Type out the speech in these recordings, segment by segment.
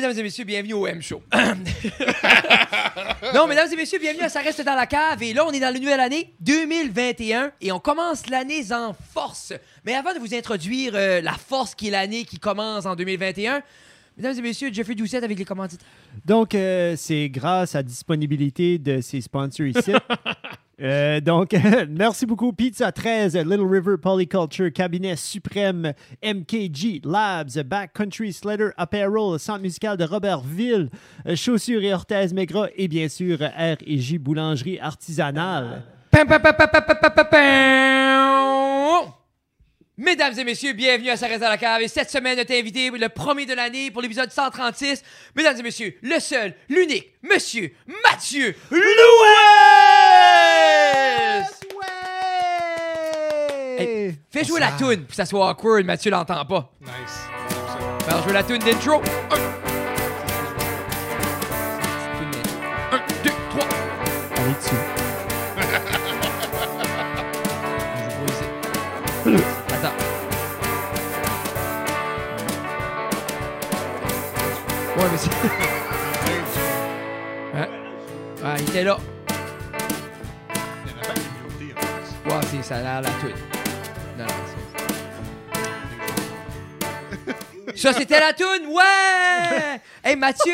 Mesdames et messieurs, bienvenue au M Show. non, mesdames et messieurs, bienvenue à Ça reste dans la cave. Et là, on est dans la nouvelle année 2021 et on commence l'année en force. Mais avant de vous introduire euh, la force qui est l'année qui commence en 2021, mesdames et messieurs, Jeffrey Doucette avec les commanditaires. Donc, euh, c'est grâce à la disponibilité de ces sponsors ici. Euh, donc, merci beaucoup. Pizza 13, Little River Polyculture, Cabinet Suprême, MKG Labs, Backcountry Slater Apparel, Centre musical de Robertville, euh, Chaussures et orthèses Maigrat et bien sûr R et J Boulangerie Artisanale. Mesdames et messieurs, bienvenue à S'arrêter à la cave. Et cette semaine, notre invité, le premier de l'année pour l'épisode 136. Mesdames et messieurs, le seul, l'unique, monsieur Mathieu Louis! Hey, fais jouer la toune, puis ça soit awkward, Mathieu l'entend pas. Nice. Faire jouer la toune d'intro. Un. Toune d'intro. Un, deux, trois. Allez dessus. Je vais ici. Attends. Ouais, mais c'est. Hein? Ah, il était là. Ouais, c'est ça a l'air la toune. Ça, c'était la toune, ouais! Hey, Mathieu,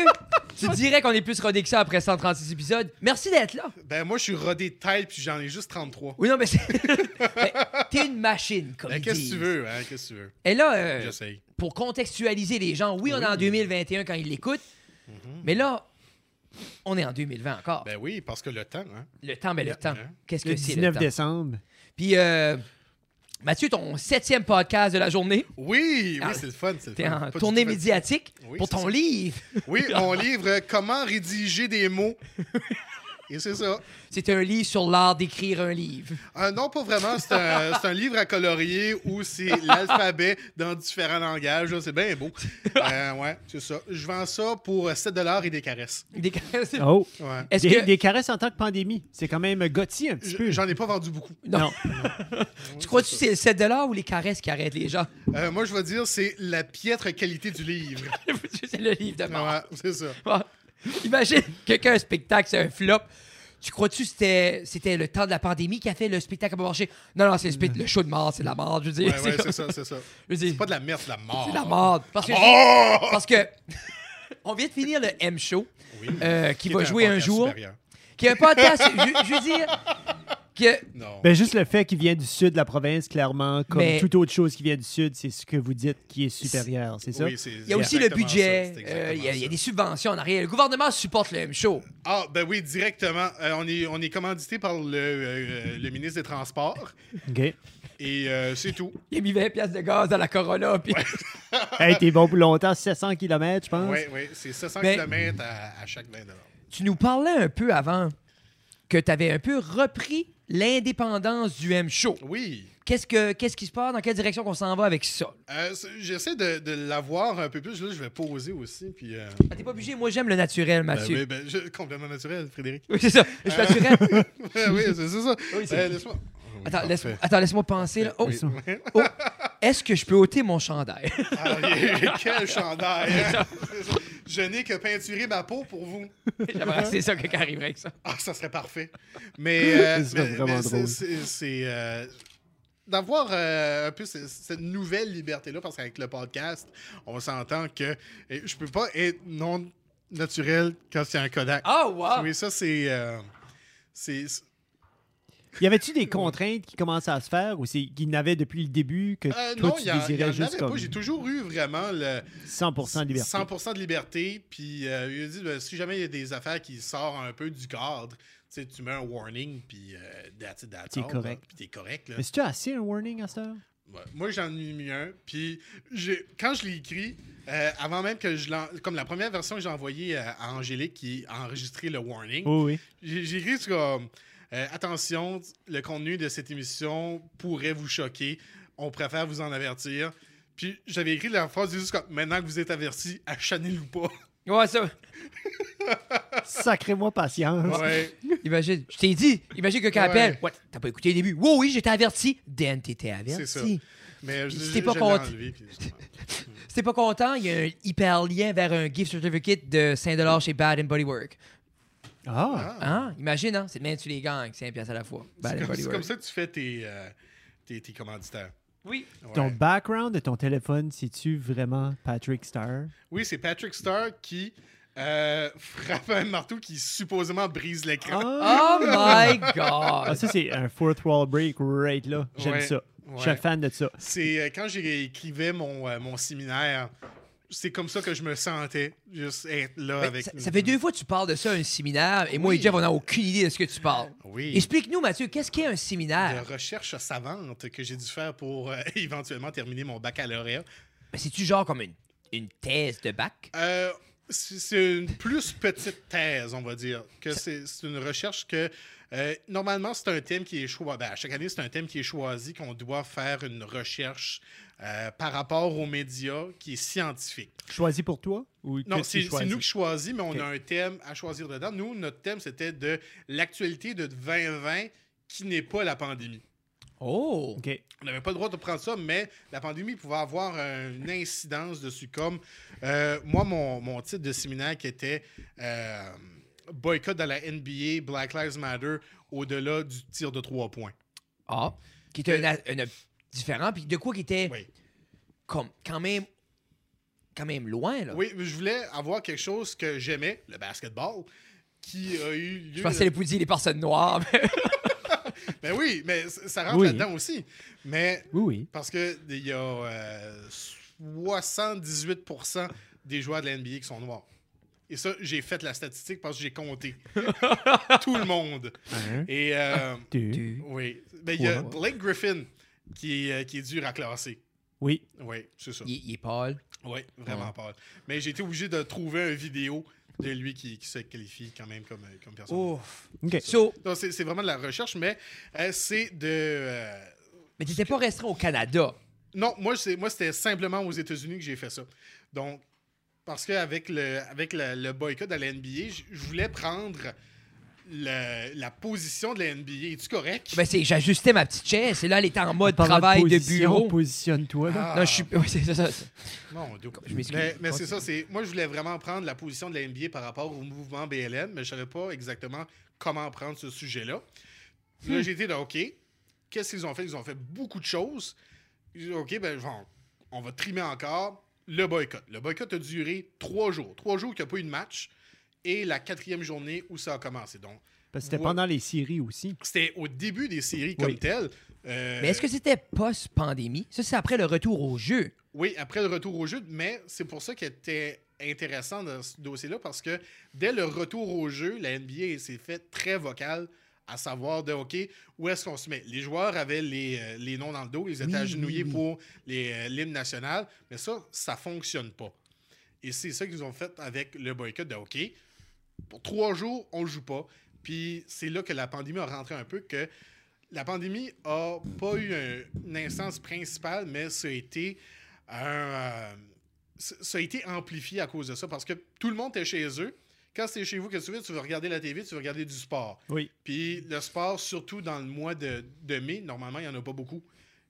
tu dirais qu'on est plus rodé que ça après 136 épisodes. Merci d'être là. Ben, moi, je suis rodé de tête, puis j'en ai juste 33. Oui, non, mais c'est. Mais T'es une machine, comme Ben, qu'est-ce que tu veux, hein? Qu'est-ce que tu veux? Et là, euh, J'essaye. pour contextualiser les gens, oui, on est en 2021 quand ils l'écoutent, mais là, on est en 2020 encore. Ben oui, parce que le temps, hein? le temps, mais le le- temps. hein? Qu'est-ce Le que c'est le 19 temps? décembre. Puis, euh, Mathieu, ton septième podcast de la journée, Oui, Ah, oui, c'est le fun. c'est le t'es fun. en Pas du tournée médiatique Oui, pour ton ça. livre. Oui, mon livre Comment rédiger des mots. Et c'est ça. C'est un livre sur l'art d'écrire un livre. Euh, non, pas vraiment. C'est un, c'est un livre à colorier où c'est l'alphabet dans différents langages. C'est bien beau. Euh, ouais, c'est ça. Je vends ça pour 7 et des caresses. Des- Oh. Ouais. Est-ce Des, que des caresses en tant que pandémie. C'est quand même gothique un petit peu. J'en ai pas vendu beaucoup. Non. tu crois-tu que c'est le 7 ou les caresses qui arrêtent les gens? Euh, moi, je vais dire, c'est la piètre qualité du livre. c'est le livre de mort. Ouais, c'est ça. Ouais. Imagine quelqu'un un spectacle, c'est un flop. Tu crois-tu que c'était, c'était le temps de la pandémie qui a fait le spectacle à pas marcher? Non, non, c'est le, show de mort, c'est de la mort, je veux dire. Ouais, ouais, c'est ça, c'est ça. C'est pas de la merde, c'est de la mort. c'est de la mort. Parce que, Oh! parce que on vient de finir le M Show, Oui. euh, qui, Qui va jouer un jour. supérieur. Qui est un podcast, je, je veux dire, que Non. Ben, juste le fait qu'il vient du sud de la province, clairement, comme Mais- toute autre chose qui vient du sud, c'est ce que vous dites qui est supérieur, c'est ça? Oui, c'est il y a aussi le budget, ça, euh, il y, a- il y a exactement des subventions en arrière. Le gouvernement supporte le M Show. Ah, ben oui, directement. Euh, on, est, on est commandité par le, euh, le ministre des Transports. OK. Et euh, c'est tout. Il a mis 20 piastres de gaz dans la Corolla. Puis... Hey, t'es bon pour longtemps, 700 km, je pense. Oui, oui, c'est 700 Mais- km à, à chaque 20 Tu nous parlais un peu avant que tu avais un peu repris l'indépendance du M Show. Oui. Qu'est-ce, que, qu'est-ce qui se passe? Dans quelle direction qu'on s'en va avec ça? Euh, J'essaie de, de l'avoir un peu plus. Là, je vais poser aussi. Puis, euh, Ah, t'es pas obligé. Moi, j'aime le naturel, ben Mathieu. oui, ben, je- complètement naturel, Frédéric. Oui, c'est ça. Je suis naturel. Ouais, oui, c'est ça. Oui, c'est- Euh, laisse-moi. Oui, Attends, parfait. laisse, attends, laisse-moi penser. Là. Oh, oui. oh. Est-ce que je peux ôter mon chandail? Ah, quel chandail! hein? Je n'ai que peinturé ma peau pour vous. J'aimerais c'est ça qui arriverait avec ça. Ah, ça serait parfait. Mais, euh, c'est- euh, d'avoir euh, un peu ce- cette nouvelle liberté-là, parce qu'avec le podcast, on s'entend que je peux pas être non naturel quand c'est un Kodak. Oh, wow! Oui, ça, c'est... euh, c'est Y avait-tu des contraintes qui commençaient à se faire ou c'est qu'il n'avait depuis le début que euh, toi non, tu y, a- y en juste avait comme. J'ai toujours eu vraiment le 100% de liberté? 100% de liberté. Puis euh, il a dit, ben, si jamais il y a des affaires qui sortent un peu du cadre, tu sais, tu mets un warning, puis euh, that's it, that's T'es all, correct. là, Puis t'es correct. Là. Mais c'est-tu assez un warning à cette heure? Ouais. Moi, j'en ai mis un. Puis j'ai- quand je l'ai écrit, euh, avant même que je l'en... Comme la première version que j'ai envoyée à, à Angélique qui a enregistré le warning, Oh oui. j'ai j'ai écrit comme euh, Attention, le contenu de cette émission pourrait vous choquer. On préfère vous en avertir. Puis j'avais écrit la phrase juste comme Maintenant que vous êtes averti, achanez-le ou pas. Ouais, ça. Sacrez-moi patience. Ouais. Imagine, je t'ai dit, imagine que quelqu'un Ouais. appelle. Ouais, t'as pas écouté le début. Oui, oui, j'étais averti. Dan, t'étais C'est ça. averti. Mais je, Si t'es pas enlevé, puis justement. Si t'es pas content, il y a un hyper lien vers un gift certificate de 5$ chez Bad and Body Work. Ah, Hein? Imagine, hein? C'est de même tu les gangs, 5$ piastres à la fois. C'est Bad comme, Body c'est Work. comme ça que tu fais tes, euh, tes, tes commanditaires. Oui. Ouais. ton background de ton téléphone, c'est-tu vraiment Patrick Star? Oui, c'est Patrick Star qui euh, frappe un marteau qui supposément brise l'écran. Ah, Oh my Ah, god! ça, c'est un fourth wall break right là. J'aime Ouais, ça. Je suis ouais. un fan de ça. C'est euh, quand j'écrivais mon, euh, mon séminaire, c'est comme ça que je me sentais, juste être là Ben, avec. ça, ça fait deux fois que tu parles de ça, un séminaire, et moi et. Jeff, on n'a aucune idée de ce que tu parles. Oui. Explique-nous, Mathieu, qu'est-ce qu'est un séminaire? de recherche savante que j'ai dû faire pour euh, éventuellement terminer mon baccalauréat. Ben, C'est-tu genre comme une, une thèse de bac? Euh, c'est une plus petite thèse, on va dire. que C'est une recherche que. euh, normalement, c'est un thème qui est choisi. Ben, à chaque année, c'est un thème qui est choisi, qu'on doit faire une recherche euh, par rapport aux médias qui est scientifique. Choisi pour toi? Ou Non, c'est choisis? nous qui choisissons, mais on a un thème à choisir dedans. Nous, notre thème, c'était de l'actualité de 2020 qui n'est pas la pandémie. Oh! OK. On n'avait pas le droit de prendre ça, mais la pandémie pouvait avoir euh, une incidence dessus. Comme euh, moi, mon, mon titre de séminaire qui était euh, boycott dans la NBA, Black Lives Matter, au-delà du tir de trois points. Ah! Qui était un, a- un a- différent, puis de quoi qui était Oui. comme quand même quand même loin, là. Oui, je voulais avoir quelque chose que j'aimais, le basketball, qui a eu lieu. Je pensais les poudir les personnes noires. mais- Ben oui, mais ça rentre Oui. là-dedans aussi. Mais Oui, oui. Parce qu'il y a euh, 78% des joueurs de la NBA qui sont noirs. Et ça, j'ai fait la statistique parce que j'ai compté. Tout le monde. Un, Et euh, deux. Oui. Ben, il y a. Blake Griffin qui est, euh, qui est dur à classer. Oui. Oui, c'est ça. Il, il est pâle. Oui, vraiment Ouais. pas. Mais j'ai été obligé de trouver une vidéo de lui qui, qui se qualifie quand même comme, euh, comme personne. Ouf. OK. So, Donc, c'est vraiment de la recherche, mais euh, c'est de. euh, mais t'étais pas restreint au Canada. Non, moi, c'est- moi c'était simplement aux États-Unis que j'ai fait ça. Donc, parce qu'avec le, avec le, le boycott de la NBA, je voulais prendre le- la position de la NBA. Es-tu correct? Ben, c'est, j'ajustais ma petite chaise, et là, elle était en mode travail de, position, bureau. Positionne-toi. là. Ah, Non, je suis. Oui, c'est ça. ça. Mon Dieu. Je m'excuse. Mais, mais c'est ça, c'est moi je voulais vraiment prendre la position de la NBA par rapport au mouvement BLM, mais je savais pas exactement comment prendre ce sujet-là. Hmm. Là, j'ai été là, OK, qu'est-ce qu'ils ont fait? Ils ont fait beaucoup de choses. J'ai dit, OK, ben, on, on va trimer encore le boycott. Le boycott a duré trois jours. Trois jours qu'il n'y a pas eu de match et la quatrième journée où ça a commencé. Donc, Parce que c'était pendant les séries aussi. c'était au début des séries comme Oui. telles. Euh, Mais est-ce que c'était post-pandémie? Ça, c'est après le retour au jeu. Oui, après le retour au jeu, mais c'est pour ça qu'il était intéressant dans ce dossier-là, parce que dès le retour au jeu, la NBA s'est fait très vocale à savoir de OK, où est-ce qu'on se met? Les joueurs avaient les, euh, les noms dans le dos, ils étaient Oui, agenouillés oui, oui. pour les, euh, l'hymne national, mais ça, ça fonctionne pas. Et c'est ça qu'ils ont fait avec le boycott de OK. Pour trois jours, on joue pas. Puis c'est là que la pandémie a rentré un peu que la pandémie a pas eu un- une instance principale, mais ça a été un, euh, ça a été amplifié à cause de ça parce que tout le monde était chez eux. Quand c'est chez vous, que tu veux? Tu veux regarder la TV, tu veux regarder du sport. Oui. Puis le sport, surtout dans le mois de, de mai, normalement, il n'y en a pas beaucoup.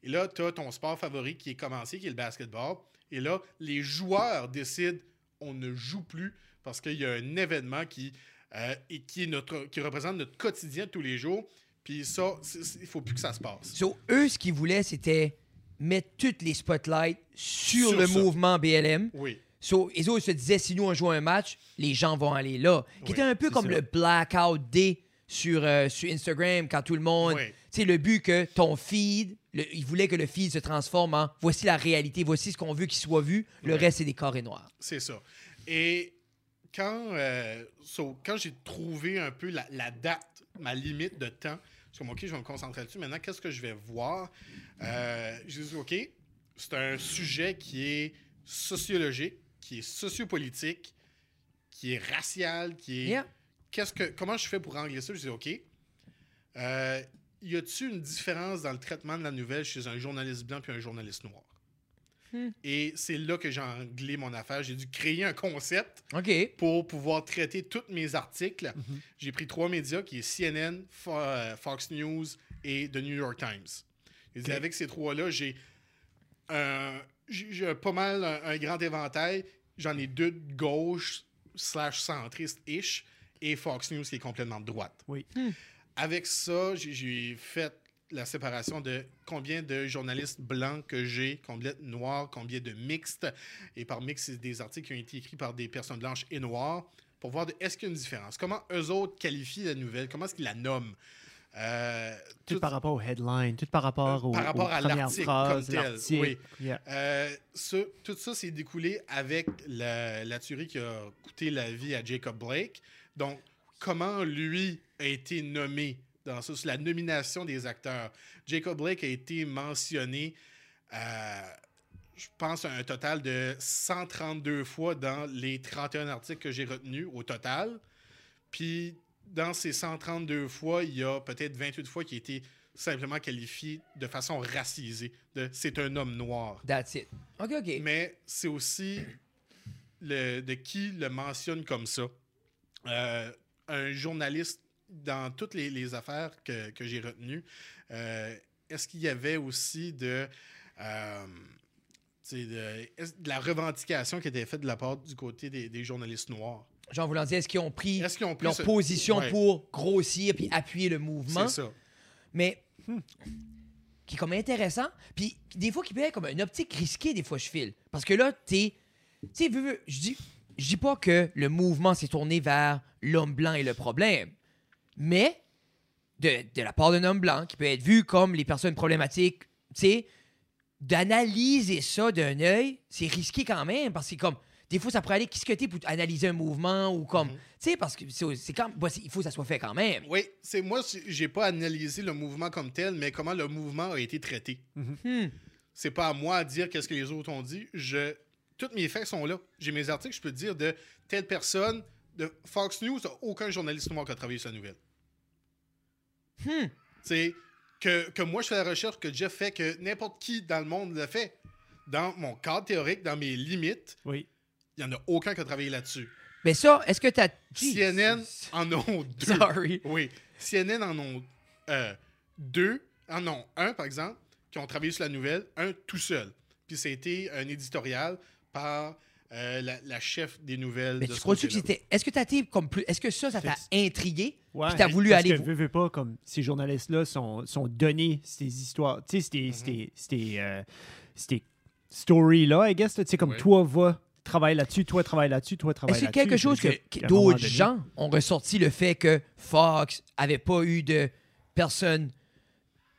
Et là, tu as ton sport favori qui est commencé, qui est le basketball. Et là, les joueurs décident on ne joue plus parce qu'il y a un événement qui, euh, et qui, est notre, qui représente notre quotidien de tous les jours. Puis ça, il faut plus que ça se passe. So, eux, ce qu'ils voulaient, c'était mettre toutes les spotlights sur, Sur le ça. mouvement BLM. Oui. So, les autres se disaient, si nous on joue un match, les gens vont aller là. Qui Oui, était un peu comme ça. le blackout day sur, euh, sur Instagram quand tout le monde. Oui. Tu sais, le but que ton feed, le- ils voulaient que le feed se transforme en voici la réalité, voici ce qu'on veut qu'il soit vu, le reste c'est des carrés noirs. C'est ça. Et quand, euh, so, quand j'ai trouvé un peu la, la date, ma limite de temps, je suis OK, je vais me concentrer là-dessus. Maintenant, qu'est-ce que je vais voir? Euh, j'ai dit, OK, c'est un sujet qui est sociologique, qui est sociopolitique, qui est racial, qui est... Yeah. Qu'est-ce que, comment je fais pour régler ça? Je dis, OK, euh, y a-t-il une différence dans le traitement de la nouvelle chez un journaliste blanc puis un journaliste noir? Hmm. Et c'est là que j'ai anglais mon affaire. J'ai dû créer un concept pour pouvoir traiter tous mes articles. Mhm. J'ai pris trois médias qui est CNN, euh, Fox News et The New York Times. Avec ces trois-là, j'ai pas mal un, un grand éventail. J'en ai deux de gauche slash centriste-ish et Fox News qui est complètement de droite. Oui. Avec ça, j'ai fait la séparation de combien de journalistes blancs que j'ai, combien de noirs, combien de mixtes. Et par mix, c'est des articles qui ont été écrits par des personnes blanches et noires pour voir est-ce qu'il y a une différence? Comment eux autres qualifient la nouvelle, comment est-ce qu'ils la nomment? Euh, Tout, tout- par rapport au headline, tout par rapport, Euh, au, par rapport aux à l'article comme tel, oui. Yeah. Euh, ce- tout ça s'est découlé avec la, la tuerie qui a coûté la vie à Jacob Blake. Donc, comment lui a été nommé dans ça, sur la nomination des acteurs. Jacob Blake a été mentionné, euh, je pense, un total de 132 fois dans les 31 articles que j'ai retenus au total. Puis, dans ces 132 fois, il y a peut-être 28 fois qui a été simplement qualifié de façon racisée. De c'est un homme noir. That's it. OK, OK. Mais c'est aussi le, de qui le mentionne comme ça. Euh, un journaliste, dans toutes les, les affaires que, que j'ai retenues, euh, est-ce qu'il y avait aussi de, euh, de, la revendication qui était faite de la part du côté des, des journalistes noirs? Genre, voulant dire, est-ce qu'ils ont pris ont leur ce- position Ouais. pour grossir puis appuyer le mouvement? C'est ça. Mais qui est comme intéressant. Puis des fois, qui peut être comme une optique risquée, des fois, je file. Parce que là, t'es. Tu sais, je dis, je dis pas que le mouvement s'est tourné vers l'homme blanc et le problème. Mais de, de la part d'un homme blanc qui peut être vu comme les personnes problématiques, tu sais, d'analyser ça d'un œil, c'est risqué quand même. Parce que comme. Des fois, ça pourrait aller quisqueter pour analyser un mouvement ou comme. Mhm. Tu sais, parce que c'est c'est quand. bah, c'est- il faut que ça soit fait quand même. Oui, c'est moi, j'ai pas analysé le mouvement comme tel, mais comment le mouvement a été traité. Hmm. C'est pas à moi à dire qu'est-ce que les autres ont dit. Je, toutes mes faits sont là. J'ai mes articles, je peux te dire de telle personne. De Fox News, aucun journaliste noir qui a travaillé sur la nouvelle. Hmm. C'est que, que moi je fais la recherche, que Jeff fait, que n'importe qui dans le monde le fait. Dans mon cadre théorique, dans mes limites, Oui. il n'y en a aucun qui a travaillé là-dessus. Mais ça, est-ce que t'as. CNN Jesus. en ont deux. Sorry. Oui. CNN en ont euh, deux, en ont un, par exemple, qui ont travaillé sur la nouvelle, un tout seul. Puis c'était un éditorial par euh, la, la chef des nouvelles. Mais de tu crois-tu que c'était. Est-ce que t'as été comme plus. Est-ce que ça, ça t'a intrigué? Ouais, Puis t'as voulu parce aller Que, vo- veux, veux pas, comme ces journalistes-là sont, sont donnés ces histoires, tu sais, ces, ces, ces, euh, ces stories-là, I guess. Tu sais, comme Ouais. toi, va, travaille là-dessus, toi, travaille là-dessus, toi, travaille Est-ce là-dessus. que quelque chose que, d'autres donné- gens ont ressorti le fait que Fox avait pas eu de personne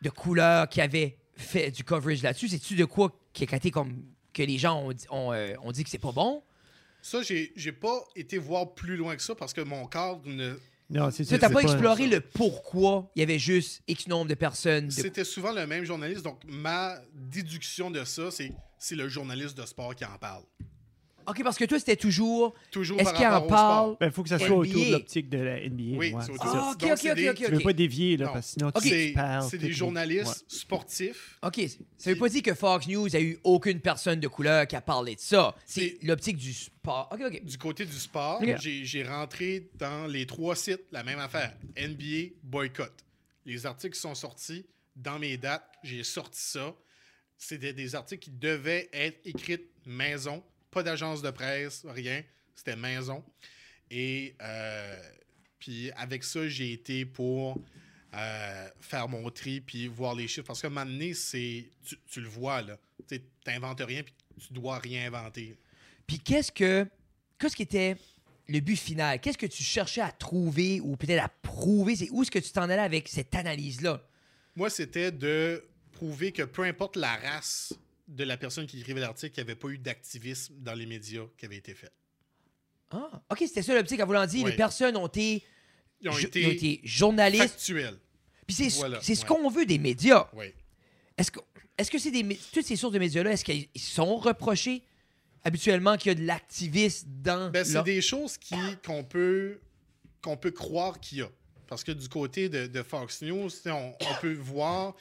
de couleur qui avait fait du coverage là-dessus? C'est-tu de quoi qui a été comme que les gens ont, dit- ont, euh, ont dit que c'est pas bon? Ça, j'ai j'ai pas été voir plus loin que ça parce que mon cadre ne. Non, c'est Tu c'est pas exploré le pourquoi il y avait juste X nombre de personnes. de- C'était souvent le même journaliste. Donc, ma déduction de ça, c'est c'est le journaliste de sport qui en parle. Ok, parce que toi, c'était toujours. Toujours Est-ce qu'il en parle? sport. Ben, faut que ça soit NBA. autour de l'optique de la NBA. Oui, ouais, c'est autour ça. Ah, ok, Donc, ok, c'est ok, des- ok, Tu veux ok. pas dévier, là, Non. parce que sinon tu C'est perds c'est des journalistes Ouais. sportifs. Ok, ça veut pas dire que Fox News a eu aucune personne de couleur qui a parlé de ça. C'est l'optique du sport. Ok, ok. Du côté du sport, j'ai- rentré dans les trois sites la même affaire. NBA, boycott. Les articles sont sortis dans mes dates, j'ai sorti ça. C'était des articles qui devaient être écrits maison, pas d'agence de presse, rien. C'était maison. Et euh, puis avec ça, j'ai été pour euh, faire mon tri puis voir les chiffres. Parce que maintenant, c'est tu, tu le vois là. Tu n'inventes rien puis tu dois rien inventer. Puis qu'est-ce que. Qu'est-ce qui était le but final? Qu'est-ce que tu cherchais à trouver ou peut-être à prouver? C'est où est-ce que tu t'en allais avec cette analyse-là? Moi, c'était de prouver que peu importe la race de la personne qui écrivait l'article, il n'y avait pas eu d'activisme dans les médias qui avait été fait. Ah, ok, c'était ça l'optique en voulant dire. Oui. Les personnes ont été, Ils ont été, ils ont été journalistes. factuels. Puis c'est Voilà, ce ouais. qu'on veut des médias. Oui. Est-ce que, est-ce que c'est des. Toutes ces sources de médias-là, est-ce qu'ils sont reprochés habituellement qu'il y a de l'activisme dans. Ben, c'est des choses qui qu'on peut qu'on peut croire qu'il y a. Parce que du côté de, de Fox News, on peut voir,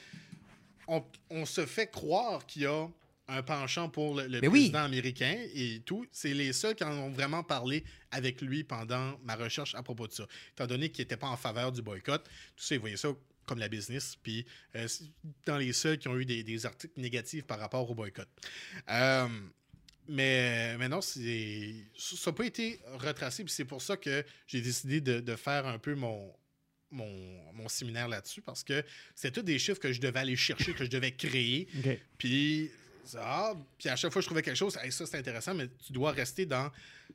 on, on se fait croire qu'il y a un penchant pour le, le Mais oui. président américain et tout. C'est les seuls qui en ont vraiment parlé avec lui pendant ma recherche à propos de ça. Étant donné qu'il n'était pas en faveur du boycott, tout ça, il voyait ça comme la business, puis euh, c'est dans les seuls qui ont eu des, des articles négatifs par rapport au boycott. Euh, mais, mais non, c'est- ça n'a pas été retracé, puis c'est pour ça que j'ai décidé de, de faire un peu mon, mon, mon séminaire là-dessus, parce que c'est tous des chiffres que je devais aller chercher, que je devais créer, puis, ah, puis à chaque fois que je trouvais quelque chose, Hey, ça c'est intéressant, mais tu dois rester dans,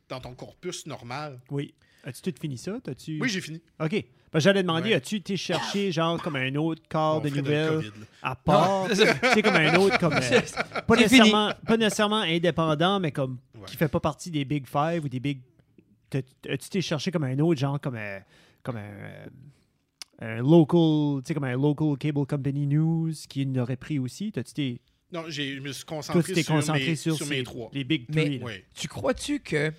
dans ton corpus normal. Oui. As-tu tout fini ça? T'as-tu... Oui, j'ai fini. OK. J'allais demander, Ouais. as-tu été chercher genre comme un autre corps de nouvelles à part, tu c'est comme un autre, comme, euh, pas, nécessairement, pas nécessairement indépendant, mais comme Ouais. qui fait pas partie des Big Five ou des Big... As-tu été chercher comme un autre, genre comme un, comme un, euh, un local, tu sais, comme un local cable company news qui l'aurait pris aussi? T'as-tu été... Non, j'ai- je me suis concentré, sur, concentré mes, sur, sur ces- mes trois. les Big Three. Oui. Tu crois-tu que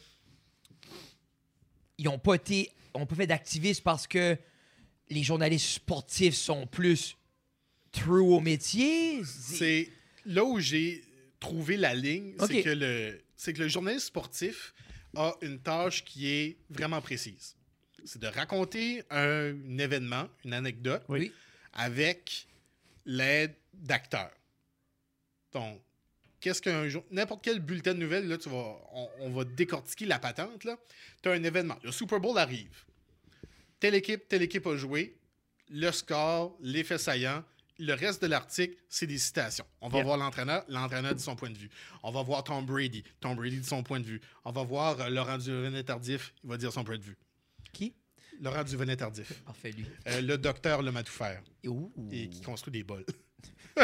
ils ont pas été, ont pas fait d'activisme parce que les journalistes sportifs sont plus true au métier? C'est là où j'ai trouvé la ligne, c'est que le c'est que le journaliste sportif a une tâche qui est vraiment précise. C'est de raconter un, événement, une anecdote Oui. Avec l'aide d'acteurs. Donc, qu'est-ce qu'un jour- n'importe quel bulletin de nouvelles là, tu vas on, on va décortiquer la patente là. Tu as un événement, le Super Bowl arrive. Telle équipe, telle équipe a joué, le score, l'effet saillant, le reste de l'article, c'est des citations. On va Yeah. voir l'entraîneur, l'entraîneur dit son point de vue. On va voir Tom Brady, Tom Brady dit son point de vue. On va voir euh, Laurent Duvenet-Tardif, il va dire son point de vue. Qui? Laurent Duvenet-Tardif. Parfait, lui. Euh, le docteur le m'a tout faire Ouh. et qui construit des bols.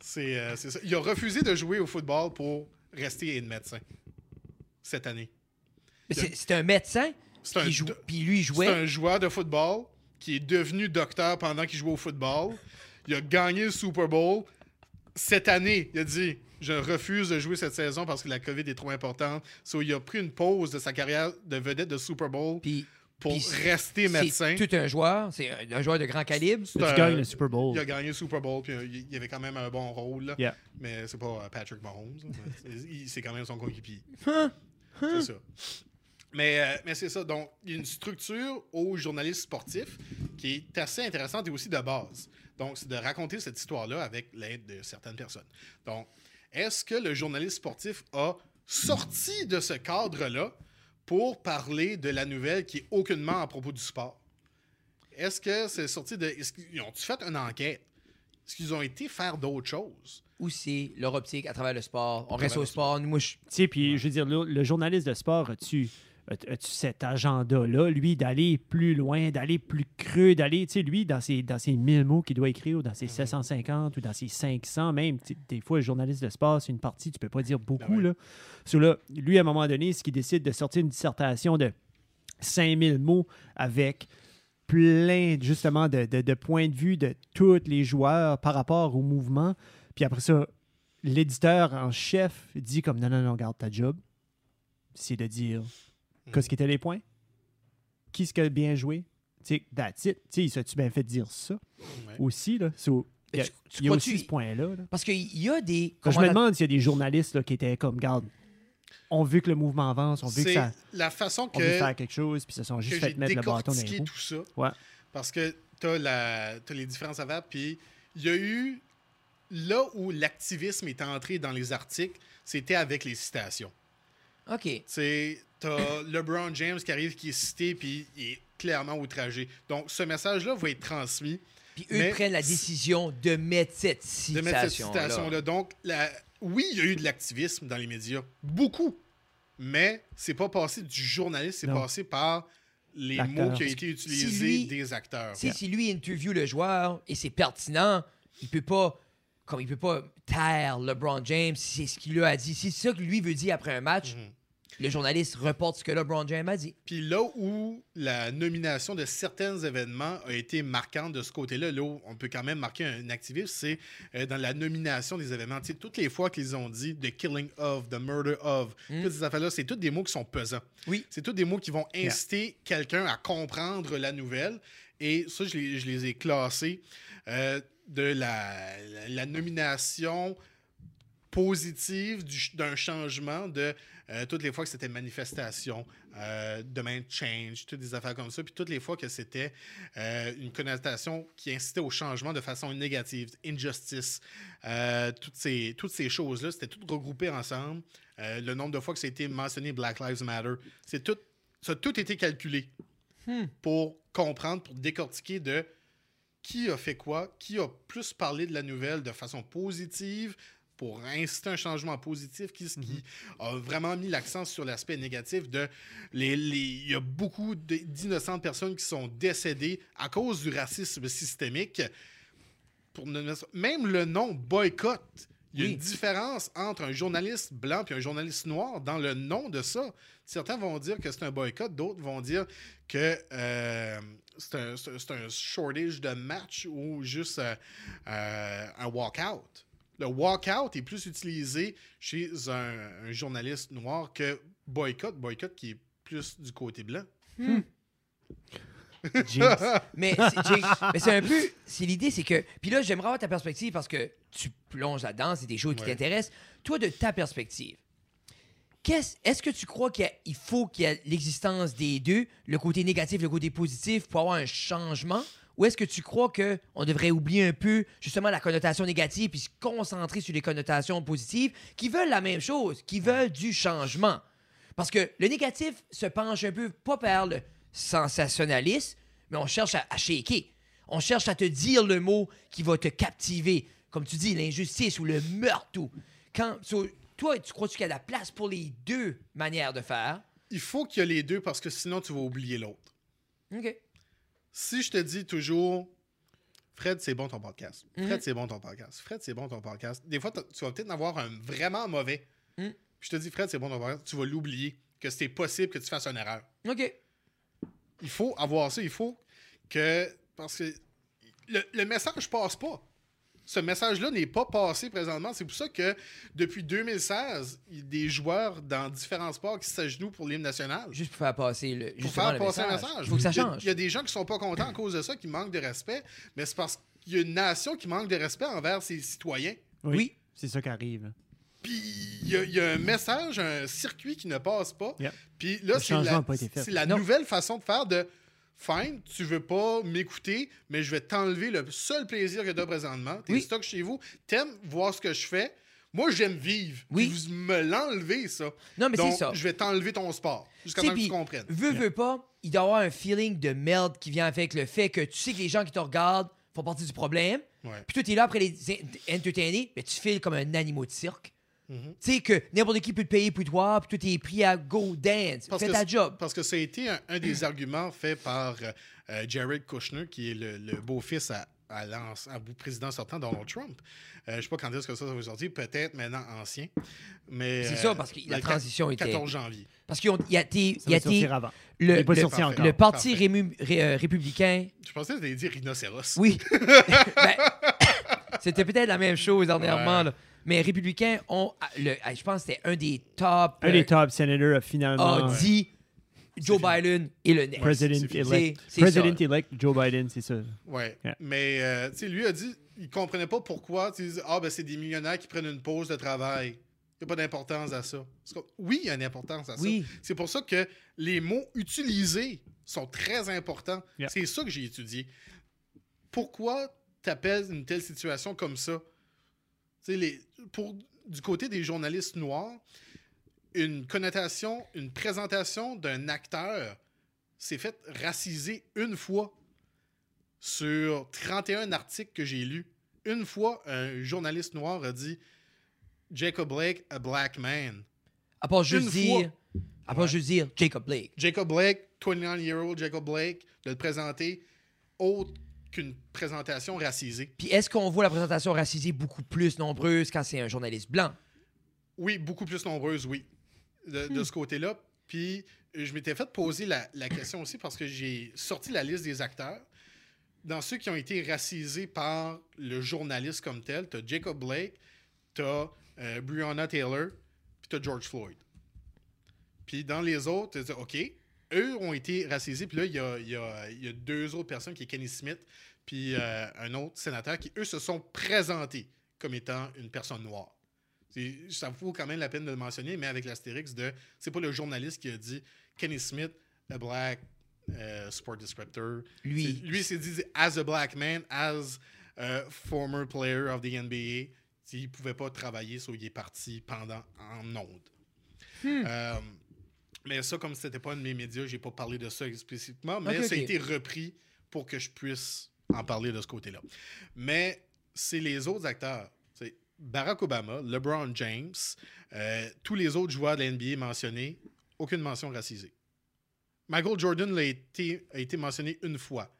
c'est euh, c'est ça. Il a refusé de jouer au football pour rester être médecin cette année. C'est- un médecin un, qui joue, puis lui il c'est jouait. un joueur de football qui est devenu docteur pendant qu'il jouait au football. Il a gagné le Super Bowl. Cette année, il a dit Je refuse de jouer cette saison parce que la COVID est trop importante. So, il a pris une pause de sa carrière de vedette de Super Bowl Puis pour rester médecin. C'est tout un joueur, c'est un, un joueur de grand calibre. Tu un- gagnes le Super Bowl. Il a gagné le Super Bowl, puis il il avait quand même un bon rôle. là. Yeah. Mais c'est pas euh, Patrick Mahomes. c'est- il- quand même son coéquipier. C'est ça. Mais, euh, mais c'est ça. Donc, il y a une structure au journaliste sportif qui est assez intéressante et aussi de base. Donc, c'est de raconter cette histoire-là avec l'aide de certaines personnes. Donc, est-ce que le journaliste sportif a sorti de ce cadre-là pour parler de la nouvelle qui est aucunement à propos du sport? Est-ce que c'est sorti de. Est-ce qu'ils ont fait une enquête? Est-ce qu'ils ont été faire d'autres choses? Ou c'est leur optique à travers le sport? On reste au sport. Nous, moi, je- Tu sais, puis je veux dire, le, le journaliste de sport, as-tu cet agenda-là, lui, d'aller plus loin, d'aller plus creux, d'aller, tu sais, lui, dans ses, dans ses 1000 mots qu'il doit écrire, ou dans ses 750 ou dans ses 500 même, tu des fois, le journaliste de sport, c'est une partie, tu peux pas dire beaucoup, ouais. là. So, là, lui, à un moment donné, ce qu'il décide de sortir une dissertation de 5000 mots avec plein, justement, de, de- de points de vue de tous les joueurs par rapport au mouvement. Puis après ça, l'éditeur en chef dit comme non, non, non, garde ta job. C'est de dire qu'est-ce qui étaient les points, qui ce qui a bien joué? Tu sais, that's it. Tu il s'est-tu bien fait dire ça? Ouais. aussi, là? So, il y a, Tu- tu il y a crois-tu- aussi ce point-là. là. Parce qu'il y a des. Je me demande s'il y a des journalistes là, qui étaient comme, garde, on veut que le mouvement avance, on veut que ça. la façon On veut que, faire quelque chose, puis se sont que juste fait mettre le bâton dans les roues. tout ça. Ouais. Parce que tu as, les différents affaires. Puis il y a eu. Là où l'activisme est entré dans les articles, c'était avec les citations. OK. C'est t'as LeBron James qui arrive, qui est cité, puis il est clairement outragé. Donc, ce message-là va être transmis Puis eux prennent la décision de mettre cette de mettre cette citation-là. citation-là. Donc, la- oui, il y a eu de l'activisme dans les médias. Beaucoup. Mais c'est pas passé du journaliste, c'est passé par les mots qui ont été utilisés Si lui- des acteurs. Si, si lui interview le joueur et c'est pertinent, il peut pas comme il peut pas taire LeBron James c'est ce qu'il lui a dit. Si c'est ça que lui veut dire après un match, Mhm. le journaliste reporte ce que LeBron James a dit. Puis là où la nomination de certains événements a été marquante de ce côté-là, là où on peut quand même marquer un activisme, c'est euh, dans la nomination des événements. Tu sais, toutes les fois qu'ils ont dit the killing of, the murder of, Mm. toutes ces affaires-là, c'est tous des mots qui sont pesants. Oui. C'est tous des mots qui vont inciter quelqu'un à comprendre la nouvelle. Et ça, je les, ai classés euh, de la, nomination positive d'un changement de euh, toutes les fois que c'était manifestation, euh, demain change, toutes des affaires comme ça, puis toutes les fois que c'était euh, une connotation qui incitait au changement de façon négative, injustice, toutes ces, choses-là, c'était tout regroupé ensemble. Le nombre de fois que ça a été mentionné Black Lives Matter, c'est tout, ça a tout été calculé Hmm. pour comprendre, pour décortiquer de qui a fait quoi, qui a plus parlé de la nouvelle de façon positive pour inciter un changement positif, qui, qui a vraiment mis l'accent sur l'aspect négatif de les, les- il y a beaucoup d'innocentes personnes qui sont décédées à cause du racisme systémique. Pour même le nom boycott, il y a Oui. une différence entre un journaliste blanc et un journaliste noir dans le nom de ça. Certains vont dire que c'est un boycott, d'autres vont dire que euh, c'est un, c'est un- shortage de match ou juste euh, euh, un walkout. Le walkout est plus utilisé chez un, un journaliste noir que boycott. Boycott qui est plus du côté blanc. Jinx. Mais c'est Jake, mais c'est un peu. C'est l'idée, c'est que. Puis là, j'aimerais avoir ta perspective parce que tu plonges là-dedans, c'est des choses qui t'intéressent. Toi, de ta perspective, qu'est-ce- est-ce que tu crois qu'il faut qu'il y ait l'existence des deux, le côté négatif, le côté positif, pour avoir un changement? Ou est-ce que tu crois qu'on devrait oublier un peu justement la connotation négative puis se concentrer sur les connotations positives qui veulent la même chose, qui veulent du changement? Parce que le négatif se penche un peu pas vers le sensationnalisme, mais on cherche à, à shaker. On cherche à te dire le mot qui va te captiver. Comme tu dis, l'injustice ou le meurtre. Ou... Quand, so, toi, tu crois-tu qu'il y a de la place pour les deux manières de faire? Il faut qu'il y ait les deux parce que sinon tu vas oublier l'autre. OK. Si je te dis toujours Fred, c'est bon ton podcast. Mhm. Fred, c'est bon ton podcast. Fred, c'est bon ton podcast. Des fois, tu vas peut-être en avoir un vraiment mauvais. Puis je te dis Fred, c'est bon ton podcast. Tu vas l'oublier. Que c'est possible que tu fasses une erreur. OK. Il faut avoir ça. Il faut que. Parce que le, le message passe pas. Ce message-là n'est pas passé présentement. C'est pour ça que depuis 2016, il y a des joueurs dans différents sports qui s'agenouillent pour l'hymne national. Juste pour faire passer le, Pour faire le passer message. un message. Il faut que ça Il y a- change. Il y, a des gens qui sont pas contents à cause de ça, qui manquent de respect, mais c'est parce qu'il y a une nation qui manque de respect envers ses citoyens. Oui. C'est ça qui arrive. Puis il y, a- il y a un message, un circuit qui ne passe pas. Yep. Puis là, Le c'est changement la, n'a pas été fait. c'est la Non. nouvelle façon de faire de Fine, tu veux pas m'écouter, mais je vais t'enlever le seul plaisir que tu as présentement. T'es Oui. stock chez vous, t'aimes voir ce que je fais. Moi, j'aime vivre. Oui. Puis vous me l'enlevez, ça. Non, mais c'est ça. je vais t'enlever ton sport. Jusqu'à temps que tu comprennes. Veux, veux pas, il doit y avoir un feeling de merde qui vient avec le fait que tu sais que les gens qui te regardent font partie du problème. Ouais. Puis toi, t'es là après les en- entertainer, mais tu files comme un animal de cirque. Mhm. Tu sais que n'importe qui peut te payer pour toi, puis toi, t'es pris à go dance. Parce Fais que ta job. Parce que ça a été un, un des arguments faits par euh, euh, Jared Kushner, qui est le, le beau-fils à, à, à président sortant Donald Trump. Euh, je ne sais pas quand est-ce que ça, ça va sortir, peut-être maintenant ancien. Mais, C'est euh, ça, parce que la le transition était- 14 janvier. Parce qu'il y a été, Ça il y a été avant. le, le- sorti Parfait. encore. le parti Parfait. rému- ré- euh, républicain. Je pensais que tu allais dire rhinocéros. Oui. Ben, C'était peut-être la même chose dernièrement. Ouais. là. Mais les républicains ont, le, je pense que c'était un des top. Un euh, des top senators a finalement. a dit Joe Biden est le next. President c'est elect. C'est- c'est President ça. elect Joe Biden, c'est ça. Ouais. Yeah. Mais euh, tu sais, lui a dit il comprenait pas pourquoi. Il disait Ah, ben c'est des millionnaires qui prennent une pause de travail. Il n'y a pas d'importance à ça. C'est oui, il y a une importance à ça. Oui. C'est pour ça que les mots utilisés sont très importants. Yeah. C'est ça que j'ai étudié. Pourquoi tu appelles une telle situation comme ça? Les, pour, du côté des journalistes noirs, une connotation, une présentation d'un acteur s'est fait raciser une fois sur 31 articles que j'ai lus. Une fois, un journaliste noir a dit Jacob Blake, a black man. À part juste dire. À part Ouais. juste dire Jacob Blake. Jacob Blake, 29-year-old Jacob Blake, de le présenter autre qu'une présentation racisée. Puis est-ce qu'on voit la présentation racisée beaucoup plus nombreuse quand c'est un journaliste blanc? Oui, beaucoup plus nombreuses, oui, de, de ce côté-là. Puis euh, je m'étais fait poser la, la question aussi parce que j'ai sorti la liste des acteurs. Dans ceux qui ont été racisés par le journaliste comme tel, tu as Jacob Blake, tu as Breonna Taylor, puis tu as George Floyd. Puis dans les autres, tu OK, eux ont été racisés. Puis là, il y a, y a- il y a deux autres personnes, qui est Kenny Smith, puis euh, un autre sénateur, qui, eux, se sont présentés comme étant une personne noire. Ça vaut quand même la peine de le mentionner, mais avec l'astérix de. C'est pas le journaliste qui a dit Kenny Smith, a black euh, sport descriptor. Lui. Lui, il s'est dit as a black man, as a former player of the NBA. Il pouvait pas travailler, so il est parti pendant en ondes. Hmm. Euh, mais ça, comme c'était pas un de mes médias, j'ai pas parlé de ça spécifiquement, mais ça a été repris pour que je puisse en parler de ce côté-là. Mais c'est les autres acteurs. C'est Barack Obama, LeBron James, euh, tous les autres joueurs de la NBA mentionnés, aucune mention racisée. Michael Jordan été, a été mentionné une fois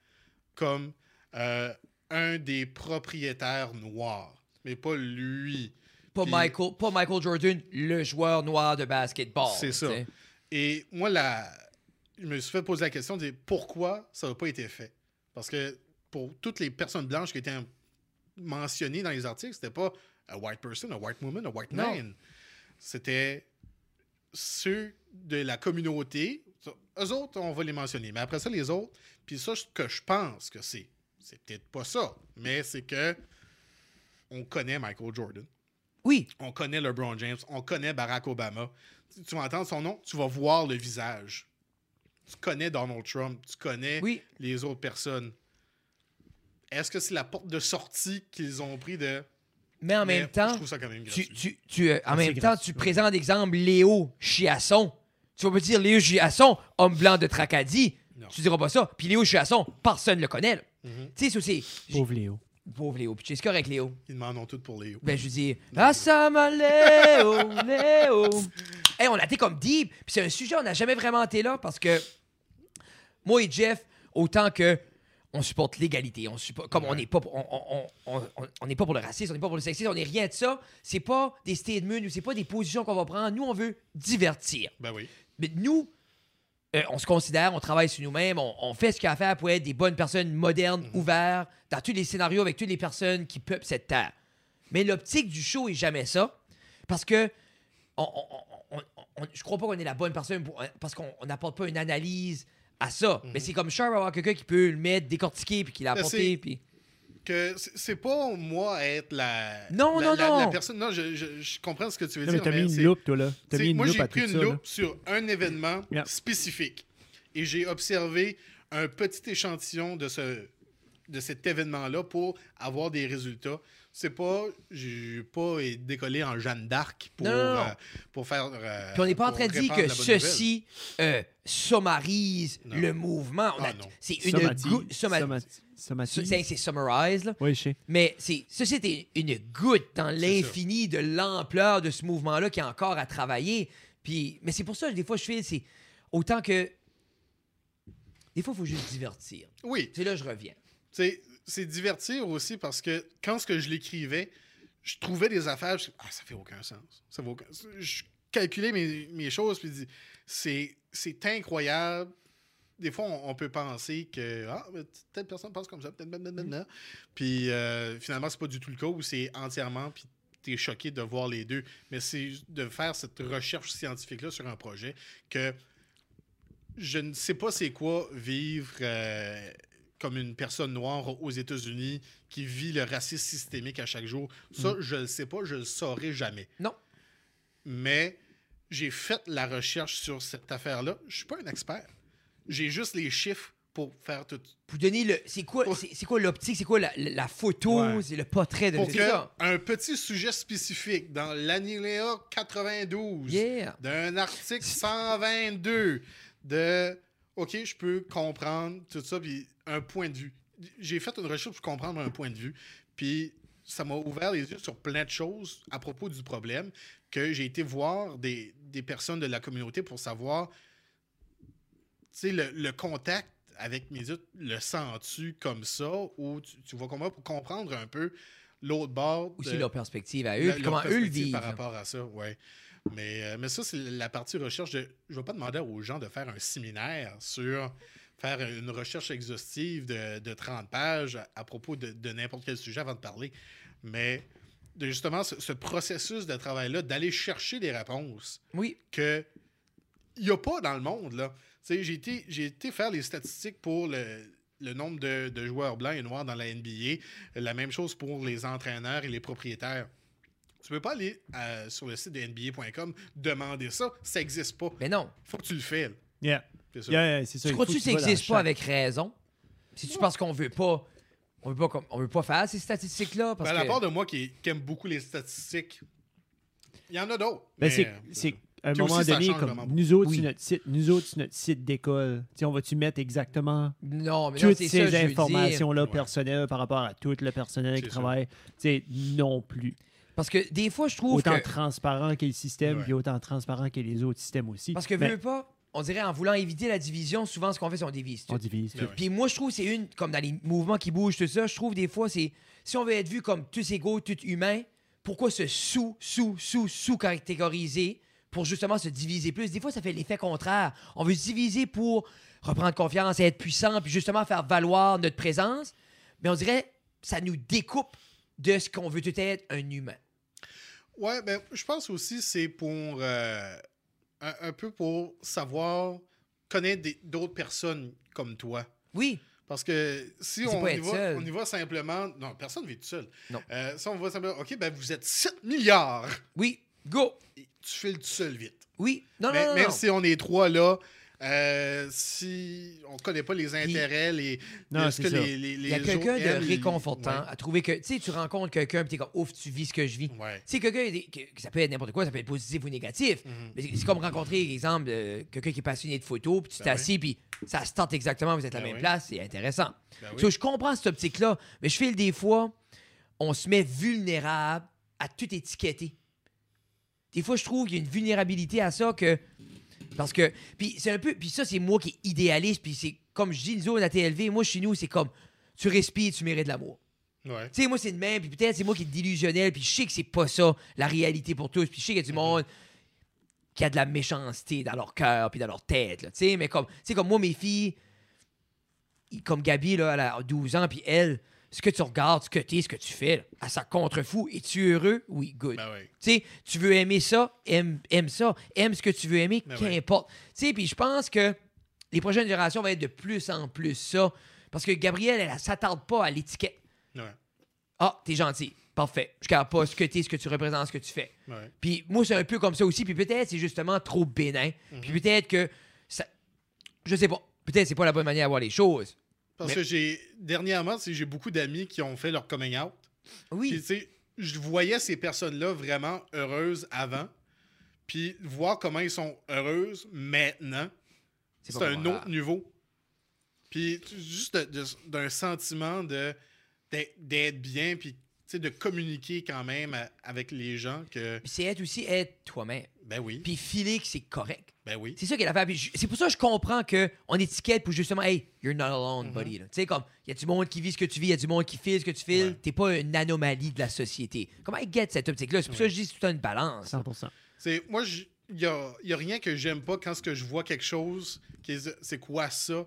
comme euh, un des propriétaires noirs, mais pas lui. Pas, Michael, pas Michael Jordan, le joueur noir de basketball. C'est ça. Et moi, la... je me suis fait poser la question de pourquoi ça n'a pas été fait? Parce que pour toutes les personnes blanches qui étaient mentionnées dans les articles, c'était pas a white person, a white woman, a white Non. man. C'était ceux de la communauté. Eux autres, on va les mentionner. Mais après ça, les autres, puis ça, ce que je pense que c'est, c'est peut-être pas ça, mais c'est que on connaît Michael Jordan Oui, on connaît LeBron James, on connaît Barack Obama. Tu, vas entendre son nom, tu vas voir le visage. Tu connais Donald Trump, tu connais oui. les autres personnes. Est-ce que c'est la porte de sortie qu'ils ont pris de. Mais en Mais même temps, Je trouve ça quand même tu, gratuit. tu, tu, euh, en même temps, gratuit, tu présentes exemple Léo Chiasson. Tu vas pas dire Léo Chiasson, homme blanc de Tracadie. Non. Tu diras pas ça. Puis Léo Chiasson, personne ne le connaît. Mhm. Tu sais, c'est. Pauvre Léo. Pauvre Léo. Puis c'est correct, Léo. Ils demandent en tout pour Léo. Ben, je dis, Asama Léo, Léo. Hey, on a été comme deep. Puis c'est un sujet, on n'a jamais vraiment été là parce que moi et Jeff, autant que on supporte l'égalité, on supporte, comme on n'est pas, pour- on, on- on- n'est pas pour le racisme, on n'est pas pour le sexisme, on n'est rien de ça. C'est pas des statements ou c'est pas des positions qu'on va prendre. Nous, on veut divertir. Ben oui. Mais nous, euh, on se considère, on travaille sur nous-mêmes, on, on fait ce qu'il y a à faire pour être des bonnes personnes modernes, ouvertes, dans tous les scénarios avec toutes les personnes qui peuplent cette terre. Mais l'optique du show est jamais ça. Parce que on, on- on- je crois pas qu'on est la bonne personne pour- parce qu'on on n'apporte pas une analyse à ça. Mais c'est comme cher avoir quelqu'un qui peut le mettre, décortiquer, puis qui l'a apporté. c'est- Puis... Que c'est pas moi être la. Non, la- non, la- non. La personne. Non, je, je- je comprends ce que tu veux Non, mais dire. t'as mis une loupe, toi, là. Mis une moi, j'ai pris tout une loupe sur un événement Yeah. spécifique et j'ai observé un petit échantillon de, ce, de cet événement-là pour avoir des résultats. C'est pas, j'ai pas décollé en Jeanne d'Arc pour, euh, pour faire. euh, Puis on n'est pas en train de dire que ceci euh, sommarise Non. le mouvement. Ah, c'est une Sommati- sommati- sommati- c'est summarize, là. Oui, je sais. Mais c'est, ceci est une goutte dans l'infini de l'ampleur de ce mouvement-là qui a encore à travailler. Puis, mais c'est pour ça que des fois, je fais, c'est autant que. Des fois, il faut juste divertir. Oui, C'est là que je reviens. c'est c'est divertir aussi parce que quand ce que je l'écrivais, je trouvais des affaires, je ah, ça fait aucun sens. Ça fait aucun... Je calculais mes, mes choses, puis je dis, c'est c'est incroyable. Des fois, on, on peut penser que ah, mais telle personne pense comme ça, peut-être, blablabla. Puis euh, finalement, c'est pas du tout le cas où c'est entièrement, puis t'es choqué de voir les deux. Mais c'est de faire cette recherche scientifique-là sur un projet que je ne sais pas c'est quoi vivre euh, comme une personne noire aux États-Unis qui vit le racisme systémique à chaque jour. Ça, je ne le sais pas, je le saurai jamais. Non. Mais j'ai fait la recherche sur cette affaire-là. Je suis pas un expert. J'ai juste les chiffres pour faire tout. Pour donner le. C'est quoi, Pour- c'est, quoi l'optique? C'est quoi la, photo? Ouais. C'est le portrait de. Pour que un petit sujet spécifique dans l'Aniléa 92 Yeah. d'un article 122 de OK, je peux comprendre tout ça, puis un point de vue. J'ai fait une recherche pour comprendre un point de vue, puis ça m'a ouvert les yeux sur plein de choses à propos du problème que j'ai été voir des, des personnes de la communauté pour savoir, tu sais, le, le contact avec mes yeux, le sens-tu comme ça, ou tu, tu vois comment pour comprendre un peu l'autre bord. Aussi de- leur perspective à eux, puis comment eux le vivent. Par rapport à ça, ouais. Mais, euh, mais ça, c'est la partie recherche. De, je ne vais pas demander aux gens de faire un séminaire sur faire une recherche exhaustive de, de 30 pages à, à propos de, de n'importe quel sujet avant de parler. Mais de justement ce, ce processus de travail-là, d'aller chercher des réponses Oui. que il n'y a pas dans le monde. là. J'ai été, j'ai été faire les statistiques pour le, le nombre de, de joueurs blancs et noirs dans la NBA. La même chose pour les entraîneurs et les propriétaires. Tu peux pas aller euh, sur le site de NBA.com demander ça. Ça existe pas. Mais non. Faut que tu le. Yeah. C'est ça. Yeah, yeah, c'est ça. Tu crois-tu que ça tu n'existe pas chaque- avec raison? C'est-tu parce qu'on veut pas. On veut pas, comme- on veut pas faire ces statistiques-là? Parce Ben, à la que... part de moi qui, qui aime beaucoup les statistiques, il y en a d'autres. Ben, mais, c'est- euh, c'est à un Puis moment aussi, donné, comme nous autres, Oui. sur notre site, nous autres, notre site d'école, tu on va-tu mettre exactement Non, mais non, toutes c'est ces informations-là Ouais. personnelles par rapport à tout le personnel qui C'est ça. travaille? Tu sais, non plus. Parce que des fois, je trouve Autant que. transparent qu'est le système, Ouais. puis autant transparent que les autres systèmes aussi. Parce que, Mais veux pas, on dirait en voulant éviter la division, souvent ce qu'on fait, c'est on divise. tout. on divise. Ben tout. ouais. Puis moi, je trouve que c'est une, comme dans les mouvements qui bougent, tout ça, je trouve des fois, c'est si on veut être vu comme tous égaux, tous humains, pourquoi se sous, sous, sous, sous-catégoriser pour justement se diviser plus? Des fois, ça fait l'effet contraire. On veut se diviser pour reprendre confiance, être puissant, puis justement faire valoir notre présence, mais on dirait ça nous découpe de ce qu'on veut tout être un humain. Ouais, ben, je pense aussi c'est pour euh, un, un peu pour savoir connaître d'autres personnes comme toi. Oui, Parce que si on y, va, on y va simplement. Non, personne ne vit tout seul. Non. Euh, si on va simplement. OK, ben vous êtes 7 milliards. oui, go! Et tu files tout seul vite. Oui, non, Mais- non, non, même non. si on est trois là, euh, si on connaît pas les intérêts, les. Non, ce c'est que ça. les, les, Il y a quelqu'un de réconfortant Ouais. à trouver que, tu sais, tu rencontres quelqu'un et t'es comme, ouf, tu vis ce que je vis. Ouais. Tu sais, quelqu'un, ça peut être n'importe quoi, ça peut être positif ou négatif. Mhm. Mais c'est- comme rencontrer, exemple, euh, quelqu'un qui est passionné de photo, puis tu Ben t'assis, puis ça se tente exactement, vous êtes à la Ben même oui. place, c'est intéressant. Ben oui. So, je comprends cette optique-là, mais je file des fois, on se met vulnérable à tout étiqueter. Des fois, je trouve qu'il y a une vulnérabilité à ça que. Parce que. Puis c'est un peu. Puis ça, c'est moi qui est idéaliste, puis c'est comme je dis, nous autres, à TLV, moi, chez nous, c'est comme tu respires, tu mérites de l'amour. Ouais. Tu sais, moi, c'est de même, puis peut-être c'est moi qui est délusionnel, puis je sais que c'est pas ça, la réalité pour tous, puis je sais qu'il y a du monde qui a de la méchanceté dans leur cœur, puis dans leur tête, là, tu sais, mais comme, tu sais, comme moi, mes filles, comme Gabi, là, elle a 12 ans, puis elle, ce que tu regardes, ce que tu es, ce que tu fais, là, elle s'en contrefou. Es-tu heureux? Oui, good. Ben oui. Tu sais, tu veux aimer ça, aime, aime ça. Aime ce que tu veux aimer, Ben qu'importe. Tu sais, puis je pense que les prochaines générations vont être de plus en plus ça. Parce que Gabrielle, elle, elle s'attarde pas à l'étiquette. Ouais. Ah, t'es gentil. Parfait. Je ne pas ce que t'es, ce que tu représentes, ce que tu fais. Ouais. Puis moi, c'est un peu comme ça aussi. Puis peut-être c'est justement trop bénin. Mhm. Puis peut-être que ça. Je sais pas. Peut-être c'est pas la bonne manière à voir les choses. Parce Mais- que j'ai. Dernièrement, j'ai beaucoup d'amis qui ont fait leur coming out. Puis, Oui. tu sais, je voyais ces personnes-là vraiment heureuses avant. Puis, voir comment ils sont heureuses maintenant, c'est un autre niveau. Puis, juste d'un sentiment de d'être- bien, puis tu sais, de communiquer quand même à- avec les gens que. Puis c'est être aussi être toi-même. Ben oui. Puis filer que c'est correct. Ben oui. C'est ça qu'elle a fait. C'est pour ça que je comprends qu'on étiquette pour justement, hey, you're not alone, Mhm. buddy. Tu sais, comme, il y a du monde qui vit ce que tu vis, il y a du monde qui file ce que tu files. Ouais. T'es pas une anomalie de la société. Comment I get cette optique-là? C'est pour ça que je dis que c'est tout une balance. 100%. C'est moi il y a, y a rien que j'aime pas quand ce que je vois quelque chose qui est c'est quoi ça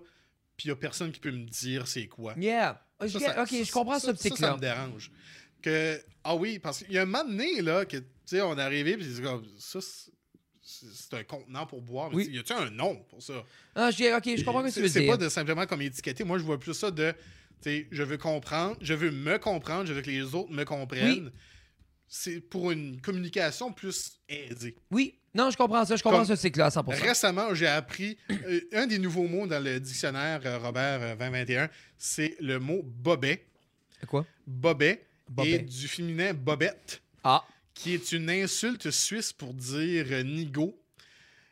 puis il y a personne qui peut me dire c'est quoi. Yeah. Ah, je Ça, get- ça- ok, ça- je comprends ça- cette ça, Ça, optique-là. me dérange. Que ah oui parce qu'il y a un moment donné là que tu sais on est arrivé puis c'est comme ça c'est- c'est un contenant pour boire mais Oui. y a-tu un nom pour ça? Ah, je dis, ok, je comprends ce que tu C'est veux c'est dire. pas de simplement comme étiqueter. Moi je vois plus ça de tu sais je veux comprendre, je veux me comprendre, je veux que les autres me comprennent. C'est pour une communication plus aisée. Oui, non, je comprends ça. Je comprends Comme- ce cycle-là à 100%. Récemment, j'ai appris euh, un des nouveaux mots dans le dictionnaire euh, Robert euh, 2021, c'est le mot bobet. Quoi? Bobet, Bobet. et du féminin bobette, Ah, qui est une insulte suisse pour dire euh, nigo.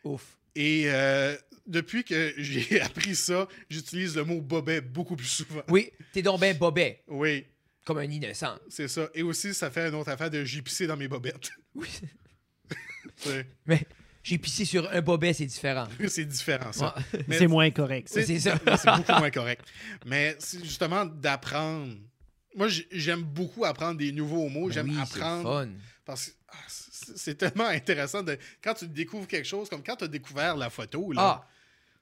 ouf. Et euh, depuis que j'ai appris ça, j'utilise le mot bobet beaucoup plus souvent. Oui, t'es donc ben bobet, Oui, comme un innocent. c'est ça. Et aussi, ça fait une autre affaire de j'ai pissé dans mes bobettes. Oui. C'est- Mais j'ai pissé sur un bobet, c'est différent. c'est différent, ça. Ouais. C'est moins correct. C'est ça. c'est beaucoup moins correct. Mais c'est justement d'apprendre. Moi, j'aime beaucoup apprendre des nouveaux mots. Ben J'aime oui, c'est apprendre. Parce que ah, c'est c'est tellement intéressant de quand tu découvres quelque chose, comme quand tu as découvert la photo, là, Ah,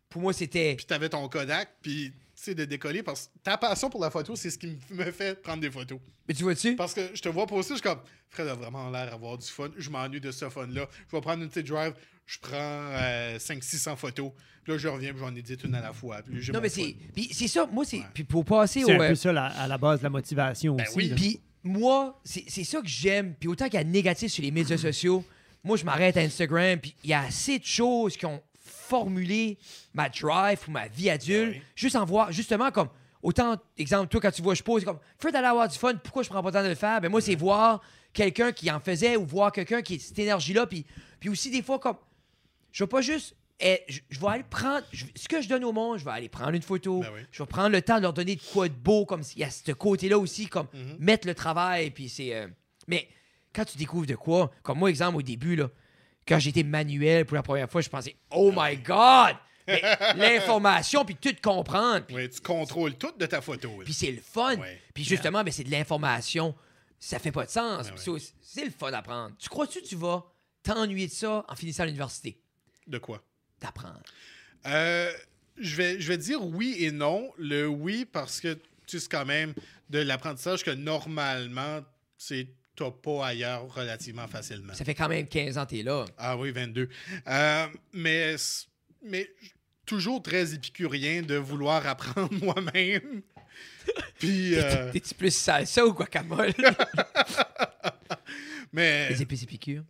pour moi, c'était. puis tu avais ton Kodak, puis tu sais, de décoller, parce que ta passion pour la photo, c'est ce qui me fait prendre des photos. Mais tu vois-tu? Parce que je te vois poster, je suis comme, Fred a vraiment l'air d'avoir du fun, je m'ennuie de ce fun-là. Je vais prendre une petite drive, je prends 500-600 photos, puis là, je reviens, puis j'en édite une à la fois. Puis Non, mais c'est. Puis c'est ça, moi, c'est. Ouais. Puis pour passer au. C'est un euh, peu ça la- à la base de la motivation Ben aussi. oui. là. Puis moi, c'est ça que j'aime. Puis autant qu'il y a de négatif sur les médias sociaux, moi, je m'arrête à Instagram. Puis il y a assez de choses qui ont formulé ma drive ou ma vie adulte. Ouais. Juste en voir, justement, comme. Autant, exemple, toi, quand tu vois, je pose, comme, Fred d'aller avoir du fun, pourquoi je prends pas le temps de le faire? Ben, moi, c'est voir quelqu'un qui en faisait ou voir quelqu'un qui a cette énergie-là. Puis, puis aussi, des fois, comme, je vais pas juste. Eh, je, je vais aller prendre. je- ce que je donne au monde, je vais aller prendre une photo. Ben oui. Je vais prendre le temps de leur donner de quoi de beau, comme s'il y a ce côté-là aussi, comme Mhm. mettre le travail. Puis c'est. euh, mais quand tu découvres de quoi, comme moi, exemple, au début, là, quand j'étais manuel pour la première fois, je pensais, oh my God! L'information, puis tout comprendre. Puis, Ouais, tu contrôles tout de ta photo. puis c'est le fun. Ouais. Puis justement, ben, c'est de l'information. Ça fait pas de sens. Ben c'est- le fun à prendre. Tu crois-tu que tu vas t'ennuyer de ça en finissant à l'université? De quoi? D'apprendre? Euh, je, vais, je vais dire oui et non. Le oui, parce que tu sais, c'est quand même de l'apprentissage que normalement, tu n'as pas ailleurs relativement facilement. Ça fait quand même 15 ans que t'es là. Ah oui, 22. Euh, mais toujours très épicurien de vouloir apprendre moi-même. Puis, euh, T'es-tu plus salsa ou guacamole? mais. Les épices épicures.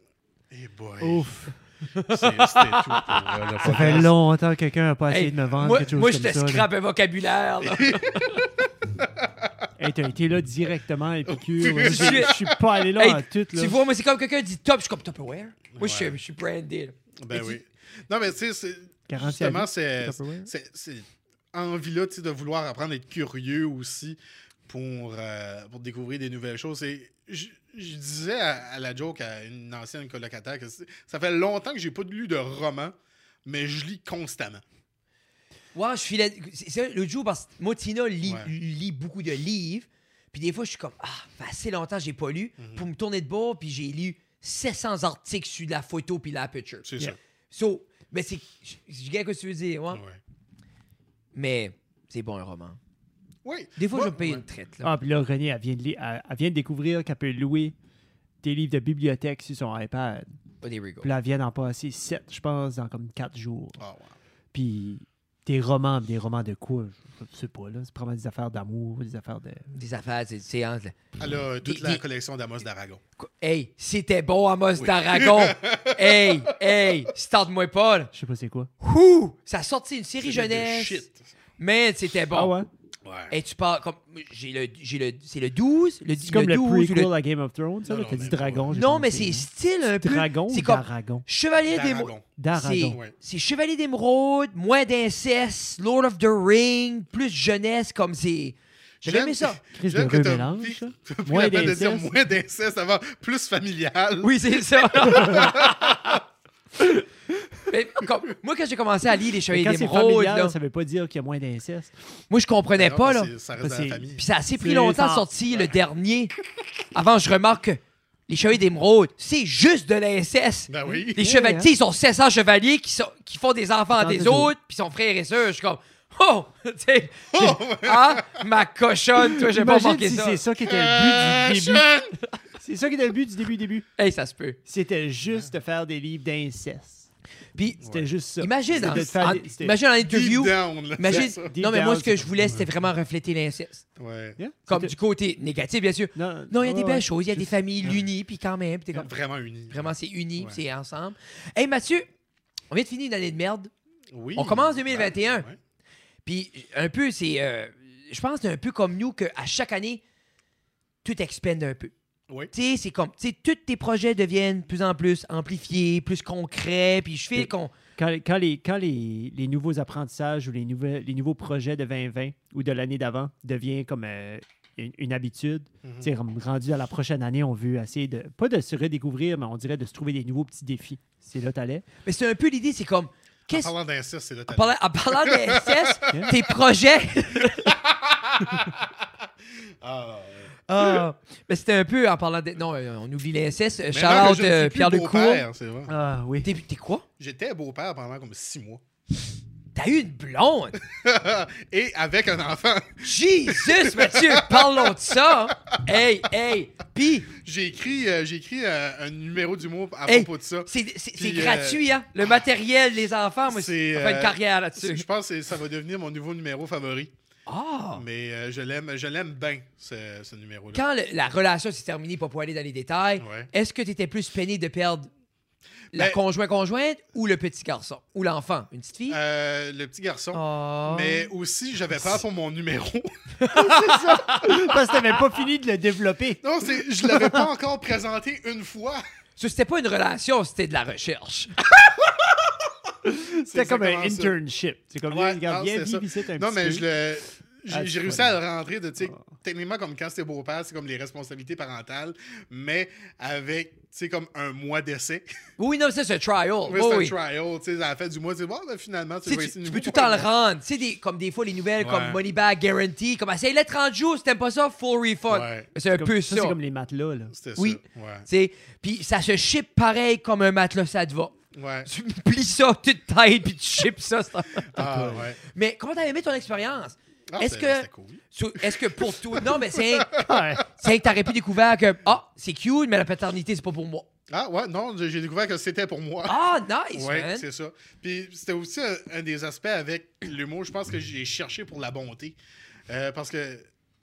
Eh boy, Ouf. C'est- c'était tout pour euh, le Ça fait longtemps que quelqu'un n'a pas essayé Hey, de me vendre moi, quelque chose moi, je comme te ça. là. scrape un vocabulaire. là. Hey, t'as été là directement, Épicure. là. Je Je suis- je suis pas allé là Hey, en tout. Là. Tu vois, moi, c'est comme quelqu'un dit top, je suis comme Tupperware. Moi, je, suis, Ouais. je suis brandé. là. Ben oui. tu- Non, mais tu sais, à justement, c'est envie-là tu sais, de vouloir apprendre à être curieux aussi pour, euh, pour découvrir des nouvelles choses. Et Je, je disais à, à la joke à une ancienne colocataire que ça fait longtemps que j'ai pas lu de roman, mais je lis constamment. Ouais, je filais. C'est ça, l'autre jour, parce que moi, Tina lit, Ouais. lit beaucoup de livres. Puis des fois, je suis comme, ah, fait assez longtemps que j'ai pas lu. Mhm. Pour me tourner de bord, puis j'ai lu 700 articles sur la photo puis la picture. C'est Yeah. ça. So, mais c'est. Je je sais ce que tu veux dire, ouais. Ouais. Mais c'est bon, un roman. Oui. Des fois, Moi- je vais me payer ouais. une traite, là. Ah, puis là, René, elle vient de, lire- elle, elle vient de découvrir qu'elle peut louer des livres de bibliothèque sur son iPad. Oh, there we go. Puis là, elle vient d'en passer sept, je pense, dans comme quatre jours. Ah, ouais. Puis des romans, des romans de quoi? Je je sais pas, là. C'est probablement des affaires d'amour, des affaires de... Des affaires, c'est- c'est entre. Elle a toute Des- la des- collection d'Amos d'Aragon. Hey, c'était bon, Amos Oui. d'Aragon. hey, hey, starte-moi pas, là. Je sais pas c'est quoi. Ouh, ça a sorti une série jeunesse. Shit. Mais c'était bon. Ah ouais? Ouais. Et tu parles comme. J'ai le. J'ai le. C'est le 12? Le, C'est comme le, 12 ou prequel à Game of Thrones, ça? Non, là? T'as dit mais dragon. j'ai Non, pas mais c'est hein. style un peu. Dragon C'est ou comme d'Aragon? Chevalier d'émeraude. D'Aragon. D'Aragon. Ouais. C'est Chevalier d'émeraude, moins d'inceste, Lord of the Ring, plus jeunesse, comme c'est. J'avais J'aime- aimé ça. Chris J'aime de que t'as mélange, pris- ça? t'as pris Moins la peine de dire d'inceste? moins d'inceste avant, plus familial. Oui, c'est ça. Mais comme- moi, quand j'ai commencé à lire Les Chevaliers quand c'est d'émeraude, familial, là, ça veut pas dire qu'il y a moins d'inceste. moi, je comprenais Non, pas, là. Ça reste Parce dans la que- famille. Puis ça a assez pris C'est longtemps à ça. sortir, le dernier. Avant, je remarque que Les Chevaliers d'émeraude, c'est juste de l'inceste. Ben oui. Les Yeah, chevaliers, tu sais, ils sont 700 chevaliers qui, sont, qui font des enfants Enfants des des autres, puis sont frères et sœurs. Je suis comme, oh! tu sais, ah, ma cochonne, toi, j'ai pas Imagine manqué si ça. c'est ça qui était le Euh, but du début. Sean! C'est ça qui était le but du début, début. Hey, ça se peut. C'était juste de faire des livres d'inceste. Puis, C'était juste ça. imagine, en, en- c'était- imagine en interview. Deep down, là, Imagine, c'est ça. Deep non, mais moi, down, ce que je voulais, c'était vraiment refléter l'inceste. Ouais. Yeah, Comme c'était- du côté négatif, bien sûr. Non, Non, il y a des ouais, belles ouais. choses. Il y a des familles unies, puis quand même, puis t'es comme, Vraiment uni. vraiment, c'est uni, Ouais. puis c'est ensemble. Hey, Mathieu, on vient de finir une année de merde. Oui. On commence 2021. Ouais. Puis un peu, c'est. euh, je pense que c'est un peu comme nous qu'à chaque année, tout expande un peu. Oui. Tu sais, c'est comme. Tu sais, tous tes projets deviennent de plus en plus amplifiés, plus concrets. Puis je fais qu'on. Quand, quand les, quand les, les nouveaux apprentissages ou les, nouvelles, les nouveaux projets de 2020 ou de l'année d'avant deviennent comme euh, une, une habitude, tu sais, rem- rendu à la prochaine année, on veut essayer de, pas de se redécouvrir, mais on dirait de se trouver des nouveaux petits défis. C'est là t'allais? Mais c'est un peu l'idée, c'est comme. En parlant d'inceste, c'est là En parlant, en parlant Yeah. tes projets. Ah, Ah, mais c'était un peu en parlant de. Non, euh, on oublie Shout-out je ne euh, Pierre Lecourt. beau-père, c'est vrai. Ah oui. T'es t'es quoi? J'étais beau-père pendant comme six mois. T'as eu une blonde? Et avec un enfant. Jesus, Mathieu, parlons de ça. Hey, hey. Puis, J'ai écrit, euh, j'ai écrit euh, un numéro d'humour à Hey, propos de ça. c'est c'est- c'est Puis, euh, gratuit, hein? Le matériel, les enfants, moi, c'est, on fait une carrière là-dessus. Je pense que c'est- ça va devenir mon nouveau numéro favori. Ah! Mais euh, je l'aime je l'aime bien, ce, ce numéro-là. Quand le- la relation s'est terminée, pas pour aller dans les détails, Ouais. est-ce que tu étais plus peiné de perdre la Ben- conjointe-conjointe ou le petit garçon? Ou l'enfant? Une petite fille? Euh, le petit garçon. Oh. Mais aussi, j'avais peur pour mon numéro. Parce que t'avais pas fini de le développer. non, c'est, je l'avais pas encore présenté une fois. Ça, c'était pas une relation, c'était de la recherche. C'était comme un exactement ça. internship. C'est comme, Ouais, regarde, non, viens c'est un Non, petit mais peu. je le. J'ai, Ah, réussi à le rentrer de, tu sais, Ah. techniquement, comme quand c'était beau-père, c'est comme les responsabilités parentales, mais avec, tu sais, comme un mois d'essai. Oui, non, c'est un trial. Oui, Oui, c'est oui. un trial, tu sais, à la fin du mois, tu sais, bon, ben, finalement, tu Tu, tu- peux tout temps le rendre. Tu sais, des- comme des fois, les nouvelles comme. Money Back Guarantee, comme essaye-le 30 jours, si t'aimes pas ça, full refund. Ouais. C'est un Comme- peu ça, ça. c'est comme les matelas, là. C'était Oui. ça. Sais, Puis ça se ship pareil comme un matelas, ça te va. Ouais. Tu plies ça toute taille, puis tu ships ça. Ah, ouais. Mais comment t'as aimé ton expérience? Ah, Est-ce c'était- que- cool. Est-ce que pour toi... Non, mais c'est c'est que t'aurais pu découvrir que, ah, c'est cute, mais la paternité, c'est pas pour moi. Ah, ouais, non, j'ai découvert que c'était pour moi. Ah, nice, Ouais, man. c'est ça. Puis c'était aussi un, un des aspects avec l'humour. Je pense que j'ai cherché pour la bonté. Euh, parce que, tu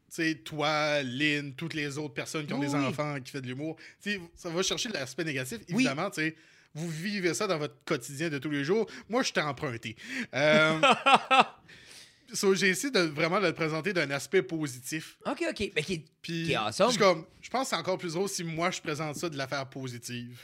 sais, toi, Lynn, toutes les autres personnes qui ont Oui, des oui. enfants, qui font de l'humour, tu ça va chercher l'aspect négatif. Oui. Évidemment, tu sais, vous vivez ça dans votre quotidien de tous les jours. Moi, je t'ai emprunté. Euh, so, j'ai essayé de vraiment de le présenter d'un aspect positif. OK, OK. Mais qui... Puis, Qui est awesome. comme, je pense que c'est encore plus drôle si moi je présente ça de l'affaire positive.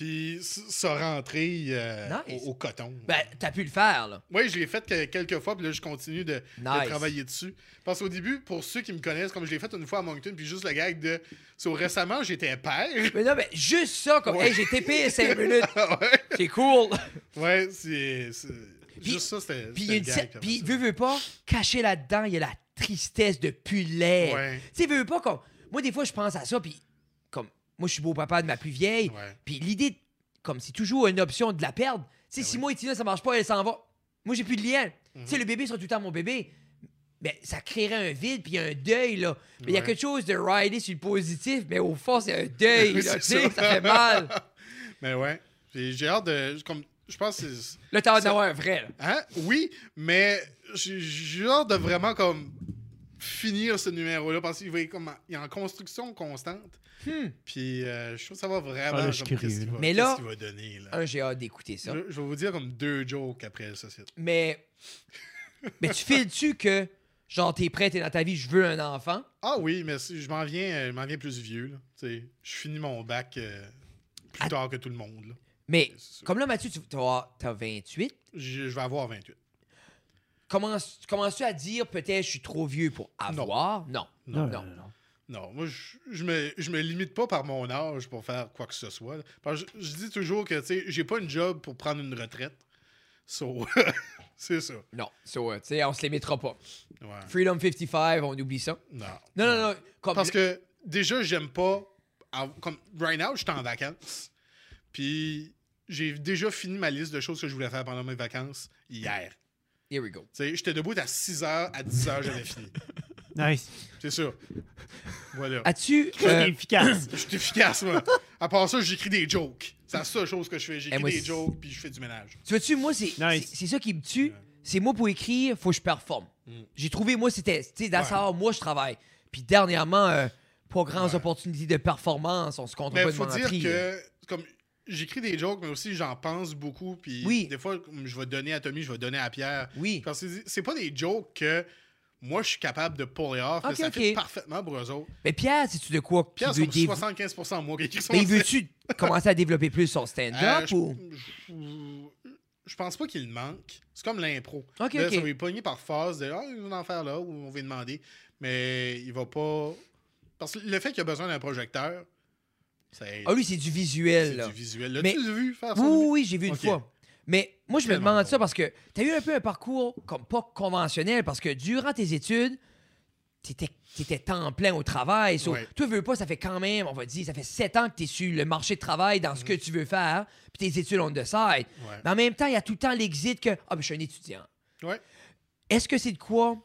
Puis ça rentrer euh, Nice. au, au coton. Ben, t'as pu le faire, là. Oui, je l'ai fait que- quelques fois, puis là, je continue de, travailler dessus. Parce qu'au début, pour ceux qui me connaissent, comme je l'ai fait une fois à Moncton, puis juste le gag de. So, récemment, j'étais père. Mais non, mais juste ça, comme, Ouais. hey, j'ai TP 5 minutes. ouais, C'est cool. ouais c'est. Juste ça, c'était. Puis, veux, veux pas, caché là-dedans, il y a la tristesse de puller. Ouais. Tu sais, veux, veux pas, comme. Moi, des fois, je pense à ça, puis. Moi, je suis beau-papa de ma plus vieille. Ouais. Puis l'idée, comme c'est toujours une option de la perdre. Tu sais, Ben si oui. Mhm. moi et Tina, ça marche pas, elle s'en va. Moi, j'ai plus de lien. Tu sais, le bébé sera tout le temps mon bébé. Mais ça créerait un vide, puis un deuil, là. Mais il y a quelque chose de rider sur le positif, mais au fond, c'est un deuil, là. Tu sais, ça. fait mal. Mais ouais. J'ai hâte de. Comme, je pense que c'est. Là, t'as hâte d'avoir un vrai, là. Hein? Oui, mais j'ai j'ai hâte de vraiment comme finir ce numéro-là parce qu'il va être comme il est en construction constante. Hmm. Puis euh, je trouve que ça va vraiment. Ah, là, je curieux, va- Mais qu'est-ce là- qu'il va donner là. Un, j'ai hâte d'écouter ça. Je, je vais vous dire comme deux jokes après ça. c'est- Mais. mais tu files-tu que, genre, t'es prêt, t'es dans ta vie, je veux un enfant? Ah oui, mais si- je m'en viens, je m'en viens plus vieux là. Tu sais, je finis mon bac euh, plus tard que tout le monde. là. Mais, comme là, Mathieu, tu t'as t'as 28. Je, je vais avoir 28. Commences- Commences-tu à dire peut-être je suis trop vieux pour avoir? Non. Non, Non. non, non. Non, moi, je, je, me, je me limite pas par mon âge pour faire quoi que ce soit. Parce que je, je dis toujours que, tu sais, j'ai pas une job pour prendre une retraite. So, c'est ça. Non. So, euh, tu sais, on se limitera pas. Ouais. Freedom 55, on oublie ça. Non. Non, non, non. Comme Parce que, déjà, j'aime pas... Comme, right now, je suis en vacances. Puis, j'ai déjà fini ma liste de choses que je voulais faire pendant mes vacances hier. Here we go. Tu sais, j'étais debout à 6 h, à 10 h, j'avais fini. Nice. C'est ça. Voilà. As-tu. Euh, efficace. Je suis efficace, moi. À part ça, j'écris des jokes. C'est la seule chose que je fais. Eh, J'écris moi, des c'est- jokes, puis je fais du ménage. tu vois-tu, moi, c'est Nice. c'est- c'est ça qui me tue. C'est moi pour écrire, faut que je performe. Mm. J'ai trouvé, moi, c'était. Tu sais, dans Ouais. ça, moi, je travaille. Puis dernièrement, euh, pas grandes Ouais. opportunités de performance. On se compte Mais pas de faut dire que, comme, j'écris des jokes, mais aussi j'en pense beaucoup. Puis Oui. des fois, je vais donner à Tommy, je vais donner à Pierre. Oui. Parce que c'est- pas des jokes que moi, je suis capable de puller off. là, Ok, ça fait parfaitement pour eux autres. Mais Pierre, c'est-tu de quoi Pierre, c'est dév- 75% moi qui écris son Mais veut-tu commencer à développer plus son stand-up Euh, je, ou. je- je pense pas qu'il manque. C'est comme l'impro. Ok, Là, ok. Ça va pogner par phase de Ah, il va en faire là, ou on va lui demander. Mais il va pas. Parce que le fait qu'il a besoin d'un projecteur. Ah, lui, c'est du visuel, c'est du visuel. Mais- vu faire ça? Oui, oui, j'ai vu une fois. Mais moi, je me demande ça parce que tu as eu un peu un parcours comme pas conventionnel parce que durant tes études, tu étais, temps plein au travail. So, Ouais. Toi, veux pas, ça fait quand même, on va dire, ça fait sept ans que tu es sur le marché de travail dans ce que tu veux faire, puis tes études on the side. Ouais. Mais en même temps, il y a tout le temps l'exit que Ah, ben, je suis un étudiant. Ouais. Est-ce que c'est de quoi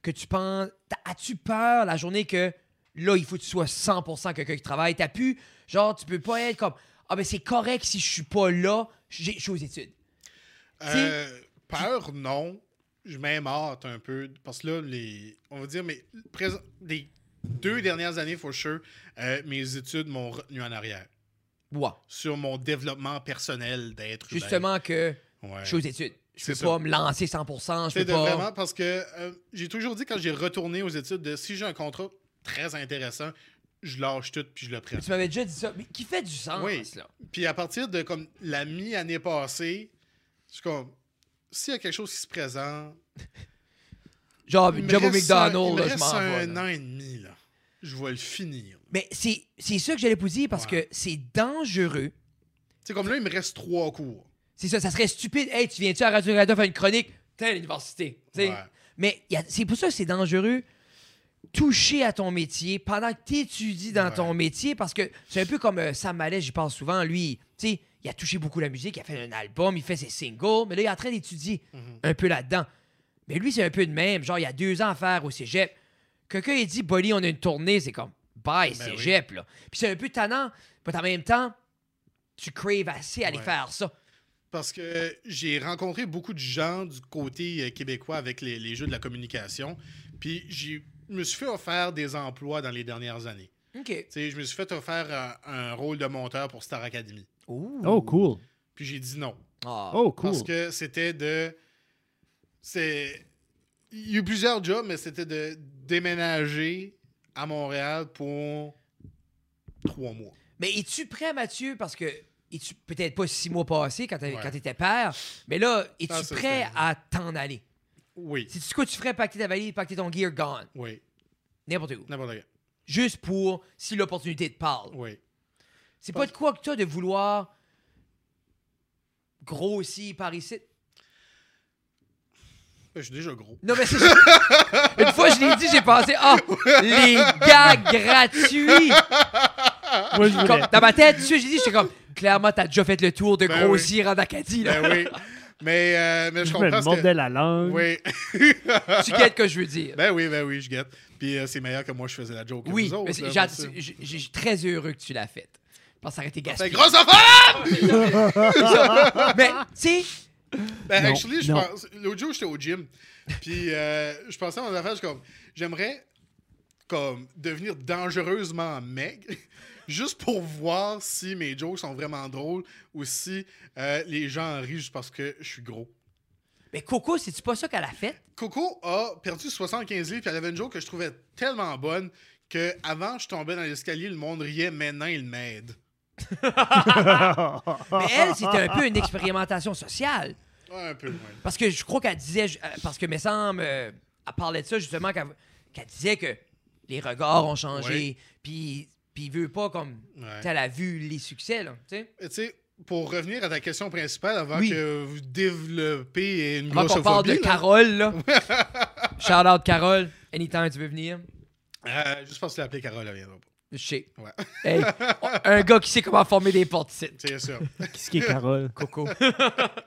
que tu penses? As-tu peur la journée que là, il faut que tu sois 100% quelqu'un qui travaille? T'as pu, genre, tu peux pas être comme Ah, ben c'est correct si je suis pas là, j'ai- je suis aux études. Euh, peur, non. je m'aimarte un peu. Parce que là, les, on va dire, mais les deux dernières années, for sure, euh, mes études m'ont retenu en arrière. Ouais. Sur mon développement personnel d'être humain. Justement que Ouais. je suis aux études. Je peux pas me lancer 100%, je peux de pas... vraiment parce que euh, j'ai toujours dit quand j'ai retourné aux études de si j'ai un contrat très intéressant, je lâche tout puis je le prends. Tu m'avais déjà dit ça, mais qui fait du sens, Oui. là? Puis à partir de comme la mi-année passée, je suis comme s'il y a quelque chose qui se présente, Genre, job au un- McDonald's, là, je m'en un vais. là. an et demi là. Je vais le finir. Mais c'est ça que j'allais vous dire parce Ouais. que c'est dangereux. C'est comme là il me reste trois cours. C'est ça, ça serait stupide. Hey, tu viens-tu à Radio-Canada faire une chronique? T'es à l'université. Ouais. Mais c'est pour ça que c'est dangereux toucher à ton métier pendant que tu étudies dans Ouais. ton métier parce que c'est un peu comme euh, Sam Mallet, j'y pense souvent. Lui, tu sais, il a touché beaucoup la musique, il a fait un album, il fait ses singles, mais là, il est en train d'étudier Mhm. un peu là-dedans. Mais lui, c'est un peu de même. Genre, il y a deux ans à faire au cégep. Quelqu'un, il dit, Bolly, on a une tournée, c'est comme, bye, Ben cégep, là. Puis c'est un peu tannant, mais en même temps, tu craves assez à aller Ouais. faire ça. Parce que j'ai rencontré beaucoup de gens du côté euh, québécois avec les, les jeux de la communication. Puis j'ai- je me suis fait offrir des emplois dans les dernières années. OK. Tu sais, je me suis fait offrir un, un rôle de monteur pour Star Academy. Oh, cool. Puis j'ai dit non. Ah. Oh, cool. Parce que c'était de. C'est. Il y a eu plusieurs jobs, mais c'était de déménager à Montréal pour trois mois. Mais es-tu prêt, Mathieu? Parce que es-tu peut-être pas six mois passés quand Ouais. tu étais père, mais là, es-tu Ah, prêt à t'en aller? Oui. C'est ce que tu ferais pacter ta valise, pacter ton gear gone? Oui. N'importe où. N'importe quoi. Juste pour si l'opportunité te parle. Oui. C'est pas de quoi que toi de vouloir grossir par ici? Ben, Je suis déjà gros. Non, mais c'est ça. Une fois, je l'ai dit, j'ai pensé, ah, les gars gratuits. Moi, je voulais. Comme, dans ma tête, tu sais, j'ai dit, j'étais comme, clairement, t'as déjà fait le tour de Ben grossir en Acadie, là. Ben oui. Mais, euh, mais je Je me comprends ce mordais que... la langue. Oui. Tu guettes que je veux dire. ben oui, ben oui, je guette. Puis euh, c'est meilleur que moi, je faisais la joke. que oui, vous autres, mais c'est- là, j'ai- que- je très heureux que tu l'as faite. Parce que ça aurait été gaspillé. grosse affaire! Mais, tu sais, Ben, Non, actually, je pense... l'autre jour, j'étais au gym. Puis euh, je pensais à mon affaire, je comme, j'aimerais comme devenir dangereusement maigre. Juste pour voir si mes jokes sont vraiment drôles ou si euh, les gens en rient juste parce que je suis gros. mais Coco, c'est-tu pas ça qu'elle a fait? Coco a perdu 75 livres, puis elle avait une joke que je trouvais tellement bonne que avant je tombais dans l'escalier, le monde riait, maintenant il m'aide. Mais elle, c'était un peu une expérimentation sociale. Ouais, un peu, ouais. Parce que je crois qu'elle disait, euh, parce que me semble, euh, elle parlait de ça justement, qu'elle disait que les regards ont changé, puis puis il veut pas comme, Ouais. tu sais, elle a vu les succès, là, tu sais. Tu sais, pour revenir à ta question principale, avant Oui. que vous développez une Avant qu'on parle de grossophobie, là, Carole, là. Shout out Carole, anytime tu veux venir. euh, juste parce que l'appeler Carole, elle viendra pas. Je sais. Ouais. Hey, un gars qui sait comment former des portes. C'est sûr. Qui ce qui est Carole? Coco.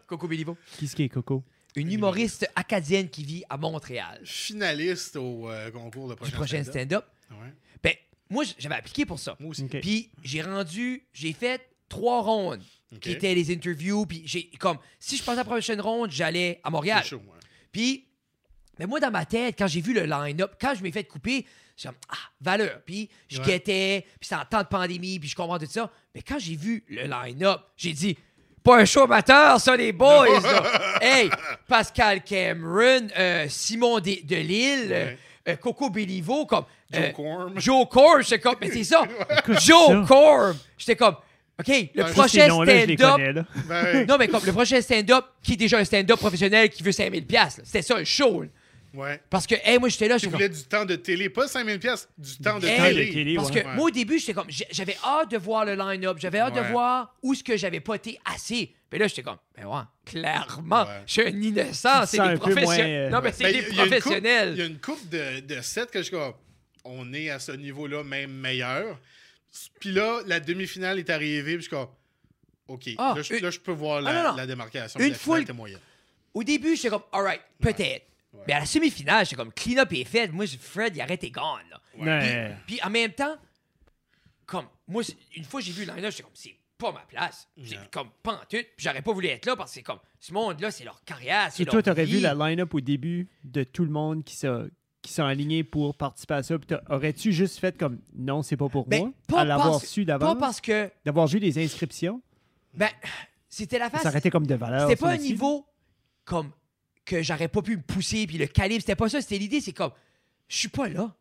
Coco Béliveau. Qui ce qui est Coco? Une humoriste acadienne qui vit à Montréal. Finaliste au euh, concours de Du prochain, prochain stand-up. stand-up. Ouais. Ben, moi, j'avais appliqué pour ça. Moi aussi. Ok. Puis j'ai rendu, j'ai fait trois rondes qui étaient les interviews. Puis j'ai comme, si je passais à la prochaine ronde, j'allais à Montréal. C'est chaud, ouais. Puis, mais moi, dans ma tête, quand j'ai vu le line-up, quand je m'ai fait couper, j'ai comme, ah, valeur. Puis je Ouais. guettais, puis c'était en temps de pandémie, puis je comprends tout ça. Mais quand j'ai vu le line-up, j'ai dit, pas un show amateur, ça, les boys. là. hey, Pascal Cameron, euh, Simon de, de Lille, euh, Ouais. Euh, Coco Béliveau, comme. Joe euh, Corm. Joe Corb, j'étais comme, mais c'est ça. Joe ça. Corb. J'étais comme, OK, le ces prochain je stand-up. Ben, Non, mais comme le prochain stand-up, qui est déjà un stand-up professionnel qui veut 5000$. piastres, là. C'était ça, le show. là. ouais. Parce que, hey, moi, j'étais là, comme. voulais du temps de télé, pas 5000 pièces, du temps de Hey, télé. Parce ouais. que Ouais. moi, au début, j'étais comme. J'avais hâte de voir le line-up. J'avais hâte de voir où ce que j'avais pas été assez. Puis là, j'étais comme. Ben ouais, clairement, Ouais. je suis un innocent. C'est des un peu moins, professionnels. euh, Non, mais c'est Ben, des professionnels. Il y a une coupe de, de sets que je suis comme, on est à ce niveau-là, même meilleur. Puis là, la demi-finale est arrivée, puis je suis comme, OK, Ah, là, je, une- là, je peux voir la, Ah, non, non. la démarcation. Une La finale foule- était moyenne. Au début, j'étais comme, alright, peut-être. Ouais. Mais à la semi-finale, j'étais comme, clean-up est fait. Moi, Fred, il arrête et gone. là. Ouais. Puis en même temps, comme, moi, une fois j'ai vu le line-up, j'étais comme, c'est pas ma place. Non. comme tout. Puis j'aurais pas voulu être là parce que c'est comme ce monde-là, c'est leur carrière. C'est Et toi, t'aurais vu la line-up au début de tout le monde qui sont, qui sont alignés pour participer à ça. Aurais-tu juste fait comme non, c'est pas pour Ben, moi? pas À l'avoir su Pas parce que. D'avoir vu les inscriptions? Ben, c'était la face. Ça été comme de valeur. C'était pas un niveau comme que j'aurais pas pu me pousser, puis le calibre, c'était pas ça. C'était l'idée, c'est comme, je suis pas là.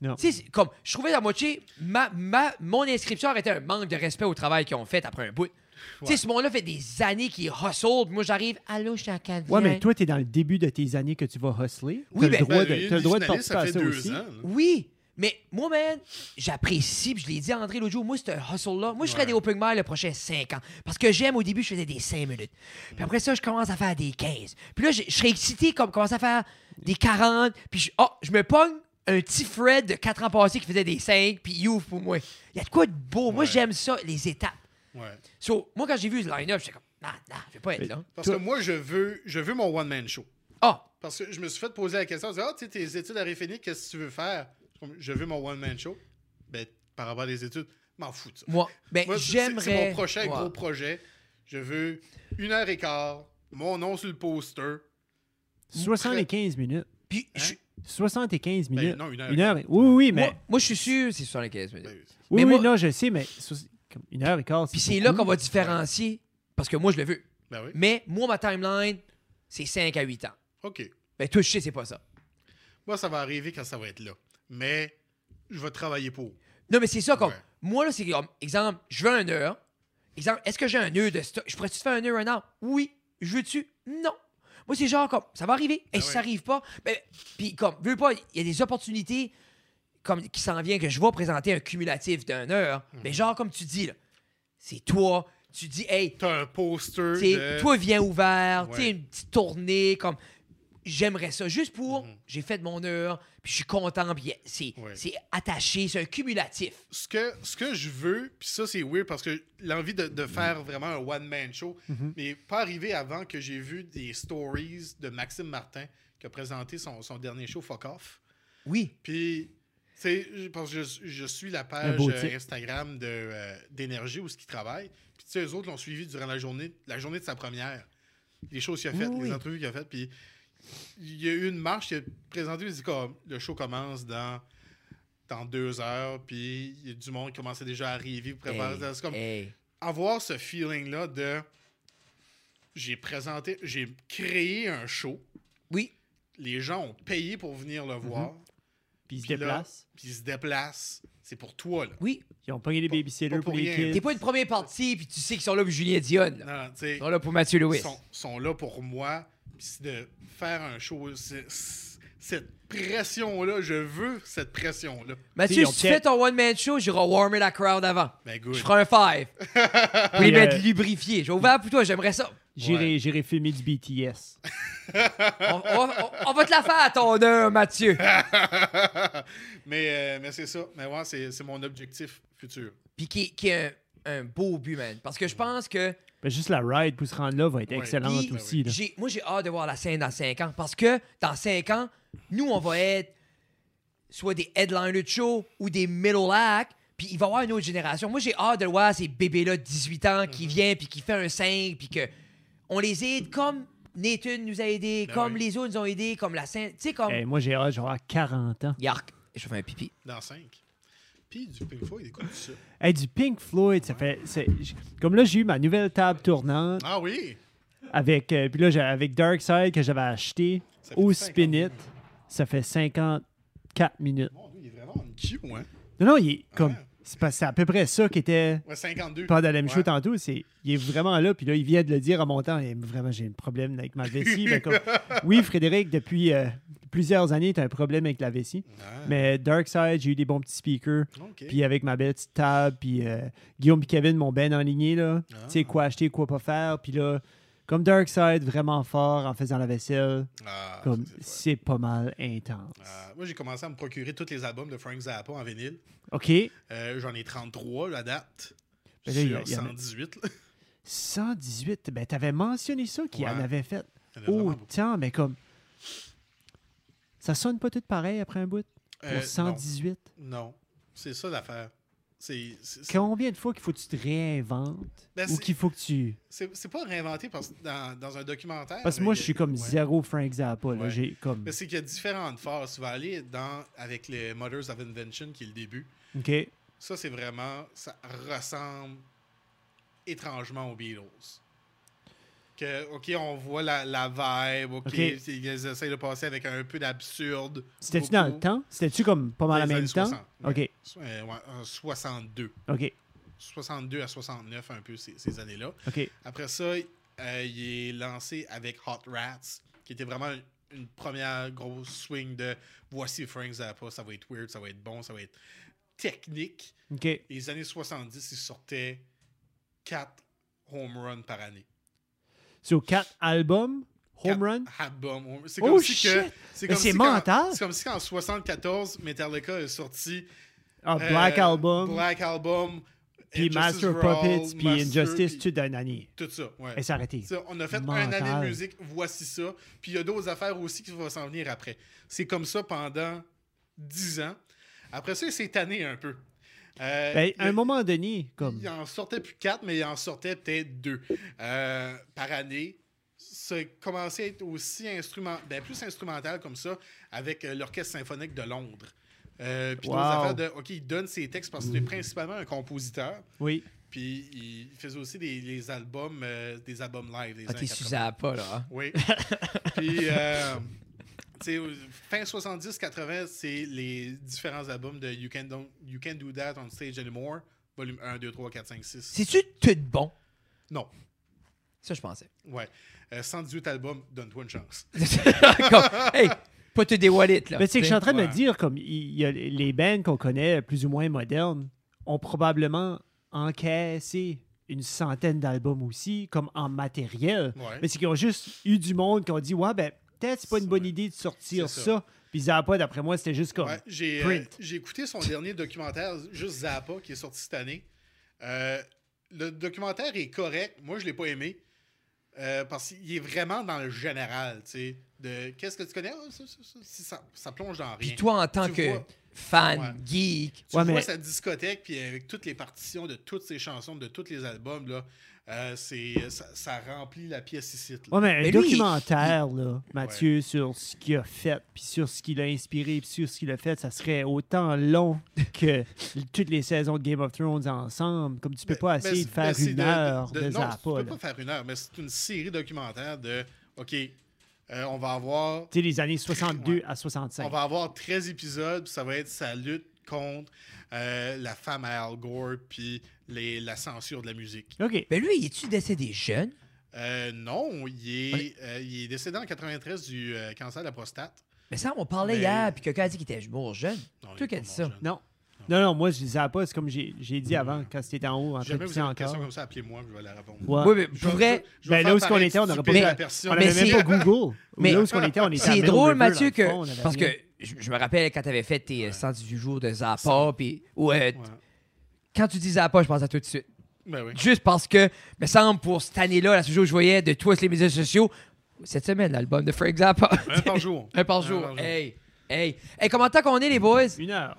Non. Tu sais, comme, je trouvais à moitié, ma, ma, mon inscription aurait été un manque de respect au travail qu'ils ont fait après un bout. Tu sais, ce monde-là fait des années qu'ils hustle, puis moi j'arrive, allô, je suis. Ouais, mais toi, t'es dans le début de tes années que tu vas hustler. Oui, T'as ben- le Ben, le droit de participer aussi. ans, là. Oui, mais moi, man, j'apprécie, puis je l'ai dit à André l'autre jour, moi, ce hustle-là, moi, je ferais Ouais. des open mic le prochain 5 ans. Parce que j'aime, au début, je faisais des 5 minutes. Puis après ça, je commence à faire des 15. Puis là, je je serais excité comme commencer à faire des 40. Puis je, oh, je me pogne un petit Fred de 4 ans passés qui faisait des 5, puis il ouvre pour moi. Il y a de quoi de beau. Moi, j'aime ça, les étapes. Ouais. So, moi, quand j'ai vu le line-up, j'étais comme, non, non, je vais pas être là. Parce que moi, je veux, je veux mon one-man show. Ah, Parce que je me suis fait poser la question, je dis, ah, tu sais, tes études à Réfénique, qu'est-ce que tu veux faire? Je veux mon one-man show. Ben, par rapport à des études, m'en fous de ça. moi, ben, Moi, j'aimerais. C'est mon prochain Ouais. gros projet. Je veux une heure et quart, mon nom sur le poster. 75 minutes. Puis, Hein? Je- 75 Ben, minutes. non, une heure. Une heure. et- Oui, oui, mais. moi, moi, je suis sûr, c'est 75 minutes. Ben, oui, mais oui, moi- non, je sais, mais comme une heure et quart. Puis c'est là qu'on va différencier, parce que moi, je le veux. ben oui. Mais moi, ma timeline, c'est 5 à 8 ans. OK. Ben, toi, je sais, c'est pas ça. Moi, ça va arriver quand ça va être là. Mais je vais travailler pour. Non, mais c'est ça, comme. Ouais. Moi, là, c'est comme, exemple, je veux un heure. Exemple, est-ce que j'ai un nœud de stock? Je pourrais-tu te faire un nœud un an? Oui. Je veux-tu? Non. Moi, c'est genre comme, ça va arriver. Et Ah si ça arrive pas, ben, puis comme, veux pas, il y a des opportunités comme, qui s'en viennent que je vais présenter un cumulatif d'un heure. Mhm. Mais genre, comme tu dis, là, c'est toi, tu dis, hey, T'as un poster de... toi viens ouvert, Ouais. une petite tournée, comme j'aimerais ça juste pour, Mhm. j'ai fait mon heure, puis je suis content, puis c'est c'est attaché, c'est un cumulatif. ce que, ce que je veux, puis ça c'est weird parce que l'envie de, de faire vraiment un one-man show, mais pas arrivé avant que j'ai vu des stories de Maxime Martin qui a présenté son, son dernier show Fuck Off. Oui. Puis, tu sais, parce que je, je suis la page euh. Instagram de, euh, d'énergie où ce qu'ils travaillent. Puis, tu sais, eux autres l'ont suivi durant la journée, la journée de sa première. Les choses qu'il a faites, Oui, les oui. entrevues qu'il a faites. Puis, il y a eu une marche qui a présenté, il dit comme le show commence dans, dans deux heures, puis il y a du monde qui commençait déjà à arriver pour préparer. Hey, comme hey. avoir ce feeling-là de j'ai présenté, j'ai créé un show, Oui. les gens ont payé pour venir le voir. Puis ils se déplacent. puis ils se déplacent. C'est pour toi, là. Oui. Ils ont pogné les babysitters pour pour les kids. T'es pas une première partie, puis tu sais qu'ils sont là pour Julien Dion. Là. Non, non, tu sais, Ils sont là pour Mathieu Lewis. ils sont, sont là pour moi. C'est de faire un show. cette pression-là, je veux cette pression-là. Mathieu, si tu fais ton one-man show, j'irai warmer la crowd avant. Ben, good. Je ferai un five. Puis, mettre euh, lubrifiés. J'ai ouvert pour toi, j'aimerais ça. J'irai j'irai filmer du BTS. On, on va- on- on va te la faire à ton heure, Mathieu. mais euh, mais c'est ça. Mais ouais, c'est c'est mon objectif futur. Puis qui, qui est un, un beau but, man. Parce que je pense que Ben, juste la ride pour se rendre là va être Ouais. excellente Puis, aussi. là. j'ai- moi, j'ai hâte de voir la scène dans 5 ans. Parce que dans 5 ans, nous, on va être soit des headliners de show ou des middle acts. Puis il va y avoir une autre génération. Moi, j'ai hâte de voir ces bébés-là de 18 ans qui Mhm. viennent puis qui fait un 5 puis que on les aide comme Nathan nous a aidés, Ben comme oui. les autres nous ont aidés, comme la scène. Tu sais, comme. Hey, moi, j'ai hâte, j'aurai 40 ans. Yark. Je fais un pipi. Dans 5. Puis du Pink Floyd, écoute ça. Hey, du Pink Floyd, ça fait. Comme là, j'ai eu ma nouvelle table tournante Ah oui! avec. euh, puis là, avec Dark Side que j'avais acheté au 50 Spin It. Ça fait 54 minutes. Mon Dieu, il est vraiment Q, hein? Non, non, il est comme. Ouais? C'est à peu près ça qui était Ouais, 52. pendant la même show Ouais. tantôt. C'est, il est vraiment là. Puis là, il vient de le dire en montant. Et vraiment, j'ai un problème avec ma vessie. Ben, comme, oui, Frédéric, depuis euh, plusieurs années, tu as un problème avec la vessie. Mais Dark Side, j'ai eu des bons petits speakers. Puis avec ma belle petite table, puis euh, Guillaume et Kevin m'ont bien enligné, là. Ah. Tu sais, quoi acheter, quoi pas faire. Puis là, comme Dark Side, vraiment fort en faisant la vaisselle, Ah, comme c'est pas mal intense. Ah, moi, j'ai commencé à me procurer tous les albums de Frank Zappa en vinyle. OK, Euh, J'en ai 33 à date. Ben là, il y a- Sur y a- 118. là. 118, ben t'avais mentionné ça qu'il Ouais. en avait fait en autant, mais comme... Ça sonne pas tout pareil après un bout? Pour Euh, 118? Non, non. c'est ça l'affaire. Combien de fois qu'il faut que tu te réinventes Ben, ou qu'il faut que tu. c'est- c'est pas réinventé parce dans, dans un documentaire. Parce que moi, je suis comme ouais. zéro Frank Zappa. là. Ouais. J'ai comme. Mais c'est qu'il y a différentes phases. Tu vas aller dans, avec les Mothers of Invention, qui est le début. OK. Ça, c'est vraiment. Ça ressemble étrangement aux Beatles. Que, OK, on voit la, la vibe. OK, ils essayent de passer avec un peu d'absurde. C'était-tu dans le temps? C'était-tu comme pas mal Des même temps? 60, OK. ouais. So- euh, ouais, en 62. OK. 62 à 69, un peu, ces, ces années-là. OK. Après ça, euh, il est lancé avec Hot Rats, qui était vraiment une, première grosse swing de voici Frank Zappa, ça va être weird, ça va être bon, ça va être technique. OK. Les années 70, il sortait 4 home runs par année. Sur quatre albums, Home Run? C'est Oh, comme si que. shit! C'est comme c'est si mental. C'est comme si qu'en 74, Metallica est sorti. Ah, euh, Black Album, Black Album. puis Master All, Puppets, puis Injustice, puis tout d'une année. Tout ça, ouais. Et c'est arrêté. Ça, on a fait Mental. un année de musique, voici ça. Puis il y a d'autres affaires aussi qui vont s'en venir après. C'est comme ça pendant 10 ans. Après ça, il s'est tanné un peu. Euh, Ben, à un moment donné, comme. Il en sortait plus 4, mais il en sortait peut-être 2 par année. Ça a commencé à être aussi instrument, ben, plus instrumental comme ça avec euh, l'Orchestre symphonique de Londres. Euh, puis Wow. affaires de, OK, il donne ses textes parce que c'est principalement un compositeur. Oui. Puis il faisait aussi des les albums, euh, des albums live. Des Ah, t'es 80. Suzanne pas, là. hein? Oui. Puis, euh, euh, fin 70-80, c'est les différents albums de you Can, Don't- you Can't Do That on Stage Anymore, volume 1, 2, 3, 4, 5, 6. C'est-tu tout bon? Non. Ça, je pensais. Ouais. Euh, 118 albums, donne-toi une chance. Comme, hey, pas te dévoiler, là. Ben, c'est que je suis en train de me dire, comme, il y a les bands qu'on connaît, plus ou moins modernes, ont probablement encaissé une centaine d'albums aussi, comme en matériel. Ouais. Mais c'est qu'ils ont juste eu du monde qui ont dit, ouais, ben, peut-être c'est pas une bonne idée de sortir ça. ça. Puis Zappa, d'après moi, c'était juste comme. Ouais, j'ai, euh, j'ai écouté son dernier documentaire, juste Zappa, qui est sorti cette année. Euh, le documentaire est correct. Moi, je l'ai pas aimé. euh, parce qu'il est vraiment dans le général, tu sais. De qu'est-ce que tu connais? Ah, ça, ça, ça, si ça, ça plonge dans rien. Puis toi, en tant Tu que vois. fan, Ouais. geek, Tu Ouais, vois mais- sa discothèque, puis avec toutes les partitions de toutes ses chansons, de tous les albums, là, euh, c'est, ça, ça remplit la pièce ici. là. Ouais, mais un Mais lui, documentaire, là, Mathieu, sur ce qu'il a fait, puis sur ce qu'il a inspiré, puis sur ce qu'il a fait, ça serait autant long que toutes les saisons de Game of Thrones ensemble. Comme tu peux Mais- pas essayer de faire une heure de, non, Zappa. Tu peux là. pas faire une heure, mais c'est une série documentaire de OK, euh, on va avoir Tu sais, les années 62 Ouais. à 65. on va avoir 13 épisodes, puis ça va être sa lutte contre euh, la femme à Al Gore puis les- la censure de la musique. OK. ben lui, es-tu décédé jeune? Euh, non, il est, euh, il est décédé en 93 du euh, cancer de la prostate. Mais ça, on parlait Mais- hier, puis quelqu'un a dit qu'il était mort jeune. Non, Toi qui as dit ça? jeune. Non. Non, non, moi, je disais pas, c'est comme j'ai dit avant, quand c'était en haut, en train de jamais vous pousser avez une question encore. comme ça, appelez-moi, je vais la répondre. Ouais. Oui, mais Je pour vais- vrai, je Ben, là où ce qu'on était, on si aurait tu pas personne. On Mais n'avait même c'est- pas Google. Oui. Là où ce qu'on était, on était c'est drôle, River, Mathieu, que. fond, parce que je, je me rappelle quand tu avais fait tes Ouais. 118 jours de Zappa, puis. ou, Ouais. Quand tu dis Zappa, je pense à tout de suite. Ben oui. Juste parce que, me semble, pour cette année-là, la seule chose que je voyais de toi sur les médias sociaux, cette semaine, l'album de Frank Zappa. Un par jour. Un par jour. Hey, hey. Hey, comment tant qu'on est, les boys? Une heure.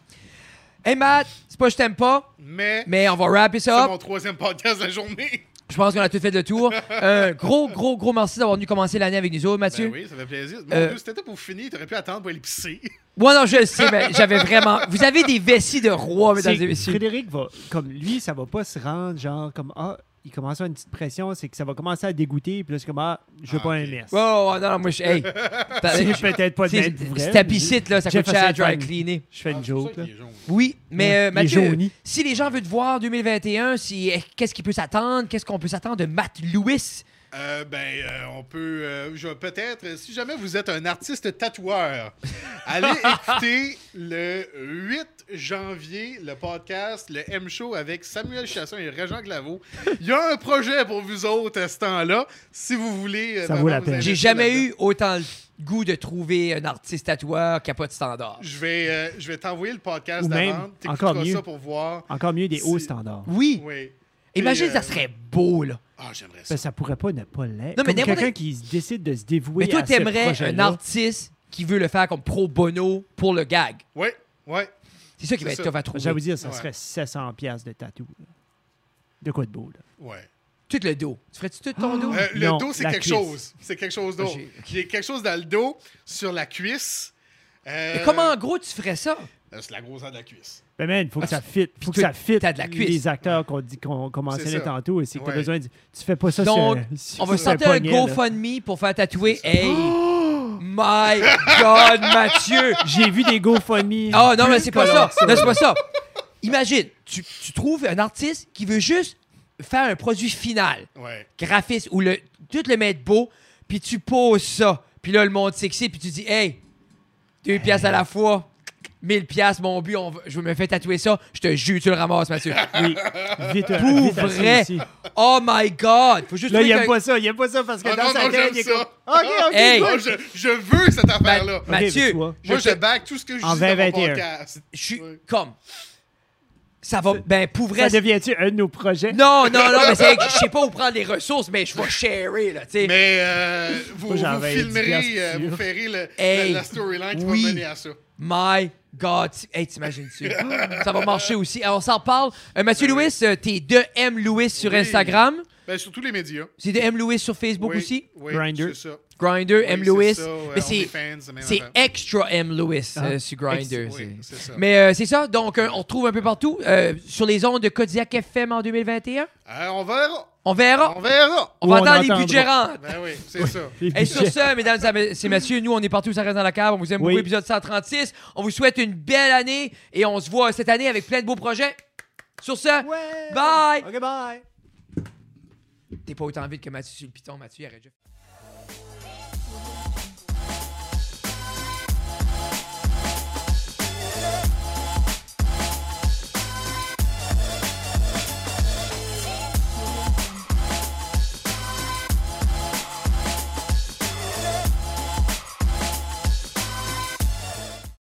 Hey, Matt, c'est pas que je t'aime pas, Mais, mais on va wrap it c'est mon troisième podcast de la journée. Je pense qu'on a tout fait le tour. Un gros, gros, gros merci d'avoir venu commencer l'année avec nous autres, Mathieu. Ben oui, ça fait plaisir. Mon Euh, Dieu, c'était pour finir, t'aurais pu attendre pour aller pisser. Moi, non, je le sais, mais j'avais vraiment. Vous avez des vessies de roi, mesdames et messieurs. Frédéric va, comme lui, ça va pas se rendre genre comme ah, il commence à avoir une petite pression, c'est que ça va commencer à dégoûter, puis là c'est comme ah, je veux Ah, pas un mess. Oh, non, non, moi, je. Hey. C'est peut-être pas de C'est même pour vrai, tapicite, là, ça coûte cher à dry cleaner. Je fais Ah, une c'est pour joke là. Oui, mais euh, Mathieu, si les gens veulent te voir 2021, si, eh, qu'est-ce qu'ils peuvent s'attendre? Qu'est-ce qu'on peut s'attendre de Matt Lewis? Euh, ben, euh, on peut. euh, je vais peut-être. Si jamais vous êtes un artiste tatoueur, allez écouter le 8 janvier le podcast, le M Show avec Samuel Chasson et Régent Claveau. Il y a un projet pour vous autres à ce temps-là. Si vous voulez. Ça vaut la peine. J'ai jamais eu autant le goût de trouver un artiste tatoueur qui n'a pas de standard. Je vais, euh, je vais t'envoyer le podcast Ou même, d'avant. encore mieux. ça pour voir. Encore mieux des hauts standards. Oui. Oui. Imagine, euh, ça serait beau, là. Ah, j'aimerais ça. Ben, ça pourrait pas ne pas l'être. Non, mais Comme n'importe- quelqu'un qui se décide de se dévouer Mais toi, à ce t'aimerais un projet-là. artiste qui veut le faire comme pro bono pour le gag. Oui, oui. C'est ça qui va C'est être ça. tough à trouver. J'allais vous dire, ça Ouais. serait 700$ piastres de tatou. là. De quoi de beau, là? Ouais. Tout le dos. Tu ferais-tu tout ton dos? Euh, le Non, dos, c'est la quelque cuisse. chose. C'est quelque chose d'autre. j'ai- Il y a quelque chose dans le dos, sur la cuisse. Euh, Et comment en gros tu ferais ça? Euh, C'est la grosseur de la cuisse. Ben man, il faut que Ah, ça fit. puis faut que ça fit t'as de la cuisse. les acteurs qu'on dit qu'on qu'on mentionnait tantôt. C'est que t'as Ouais. besoin de... Tu fais pas ça Donc, sur, sur On va sur sortir un poignet, là. GoFundMe pour faire tatouer. Hey! My God, Mathieu! J'ai vu des GoFundMe. Oh non, mais c'est pas ça. Non, c'est pas ça. Imagine, tu, tu trouves un artiste qui veut juste faire un produit final, Ouais. graphiste, ou le, tout le mettre beau, puis tu poses ça. Puis là, le monde sexy, puis tu dis, hey, deux piastres à la fois, 1000 piastres, mon but, on je me fais tatouer ça. Je te jure, tu le ramasses, Mathieu. Oui. Vite, Pour vite vrai. aussi. Oh my God! Faut juste Là, il aime qu'un- pas ça. Il aime pas ça parce que Ah dans non, sa non, tête, il est ça. comme... OK, OK, Hey. Je, je veux cette affaire-là. Ma- Mathieu, toi. Moi, je je te- back tout ce que je dis dans mon 2021. podcast. je suis Ouais. comme. Ça va. Ben, pour vrai. Ça devient-tu un de nos projets? Non, non, non, mais c'est je sais pas où prendre les ressources, mais je vais sharer, là, tu sais. Mais euh, vous, vous avais 10 filmerez, euh, vous ferez le- Hey. la, la storyline qui Oui. va mener à ça. My God. Hey, t'imagines-tu? ça va marcher aussi. Alors, on s'en parle. Euh, Mathieu Ben oui. Louis, euh, t'es de M. Louis sur Oui. Instagram. Ben, sur tous les médias. C'est de M. Louis sur Facebook Oui, aussi? Oui, Grindr. c'est ça. Grinder, M. Oui, Louis. c'est ça, mais c'est, OnlyFans, la même c'est affaire. extra M. Louis euh, Ah. sur Grinder. Oui, c'est- c'est ça. Mais euh, c'est ça. Donc, euh, on retrouve un peu partout. euh, sur les ondes de Kodiak FM en 2021. Euh, on verra. On verra. On verra. On Ou va on attendre les entendra. budgets rentrent. Ben oui, c'est ça. Et sur ce, mesdames et messieurs, nous, on est partout, ça reste dans la cave. On vous aime Oui. beaucoup, épisode 136. On vous souhaite une belle année et on se voit cette année avec plein de beaux projets. Sur ce, Ouais. Bye. OK, bye. t'es pas autant vite que Mathieu sur le piton. Mathieu, il arrête juste.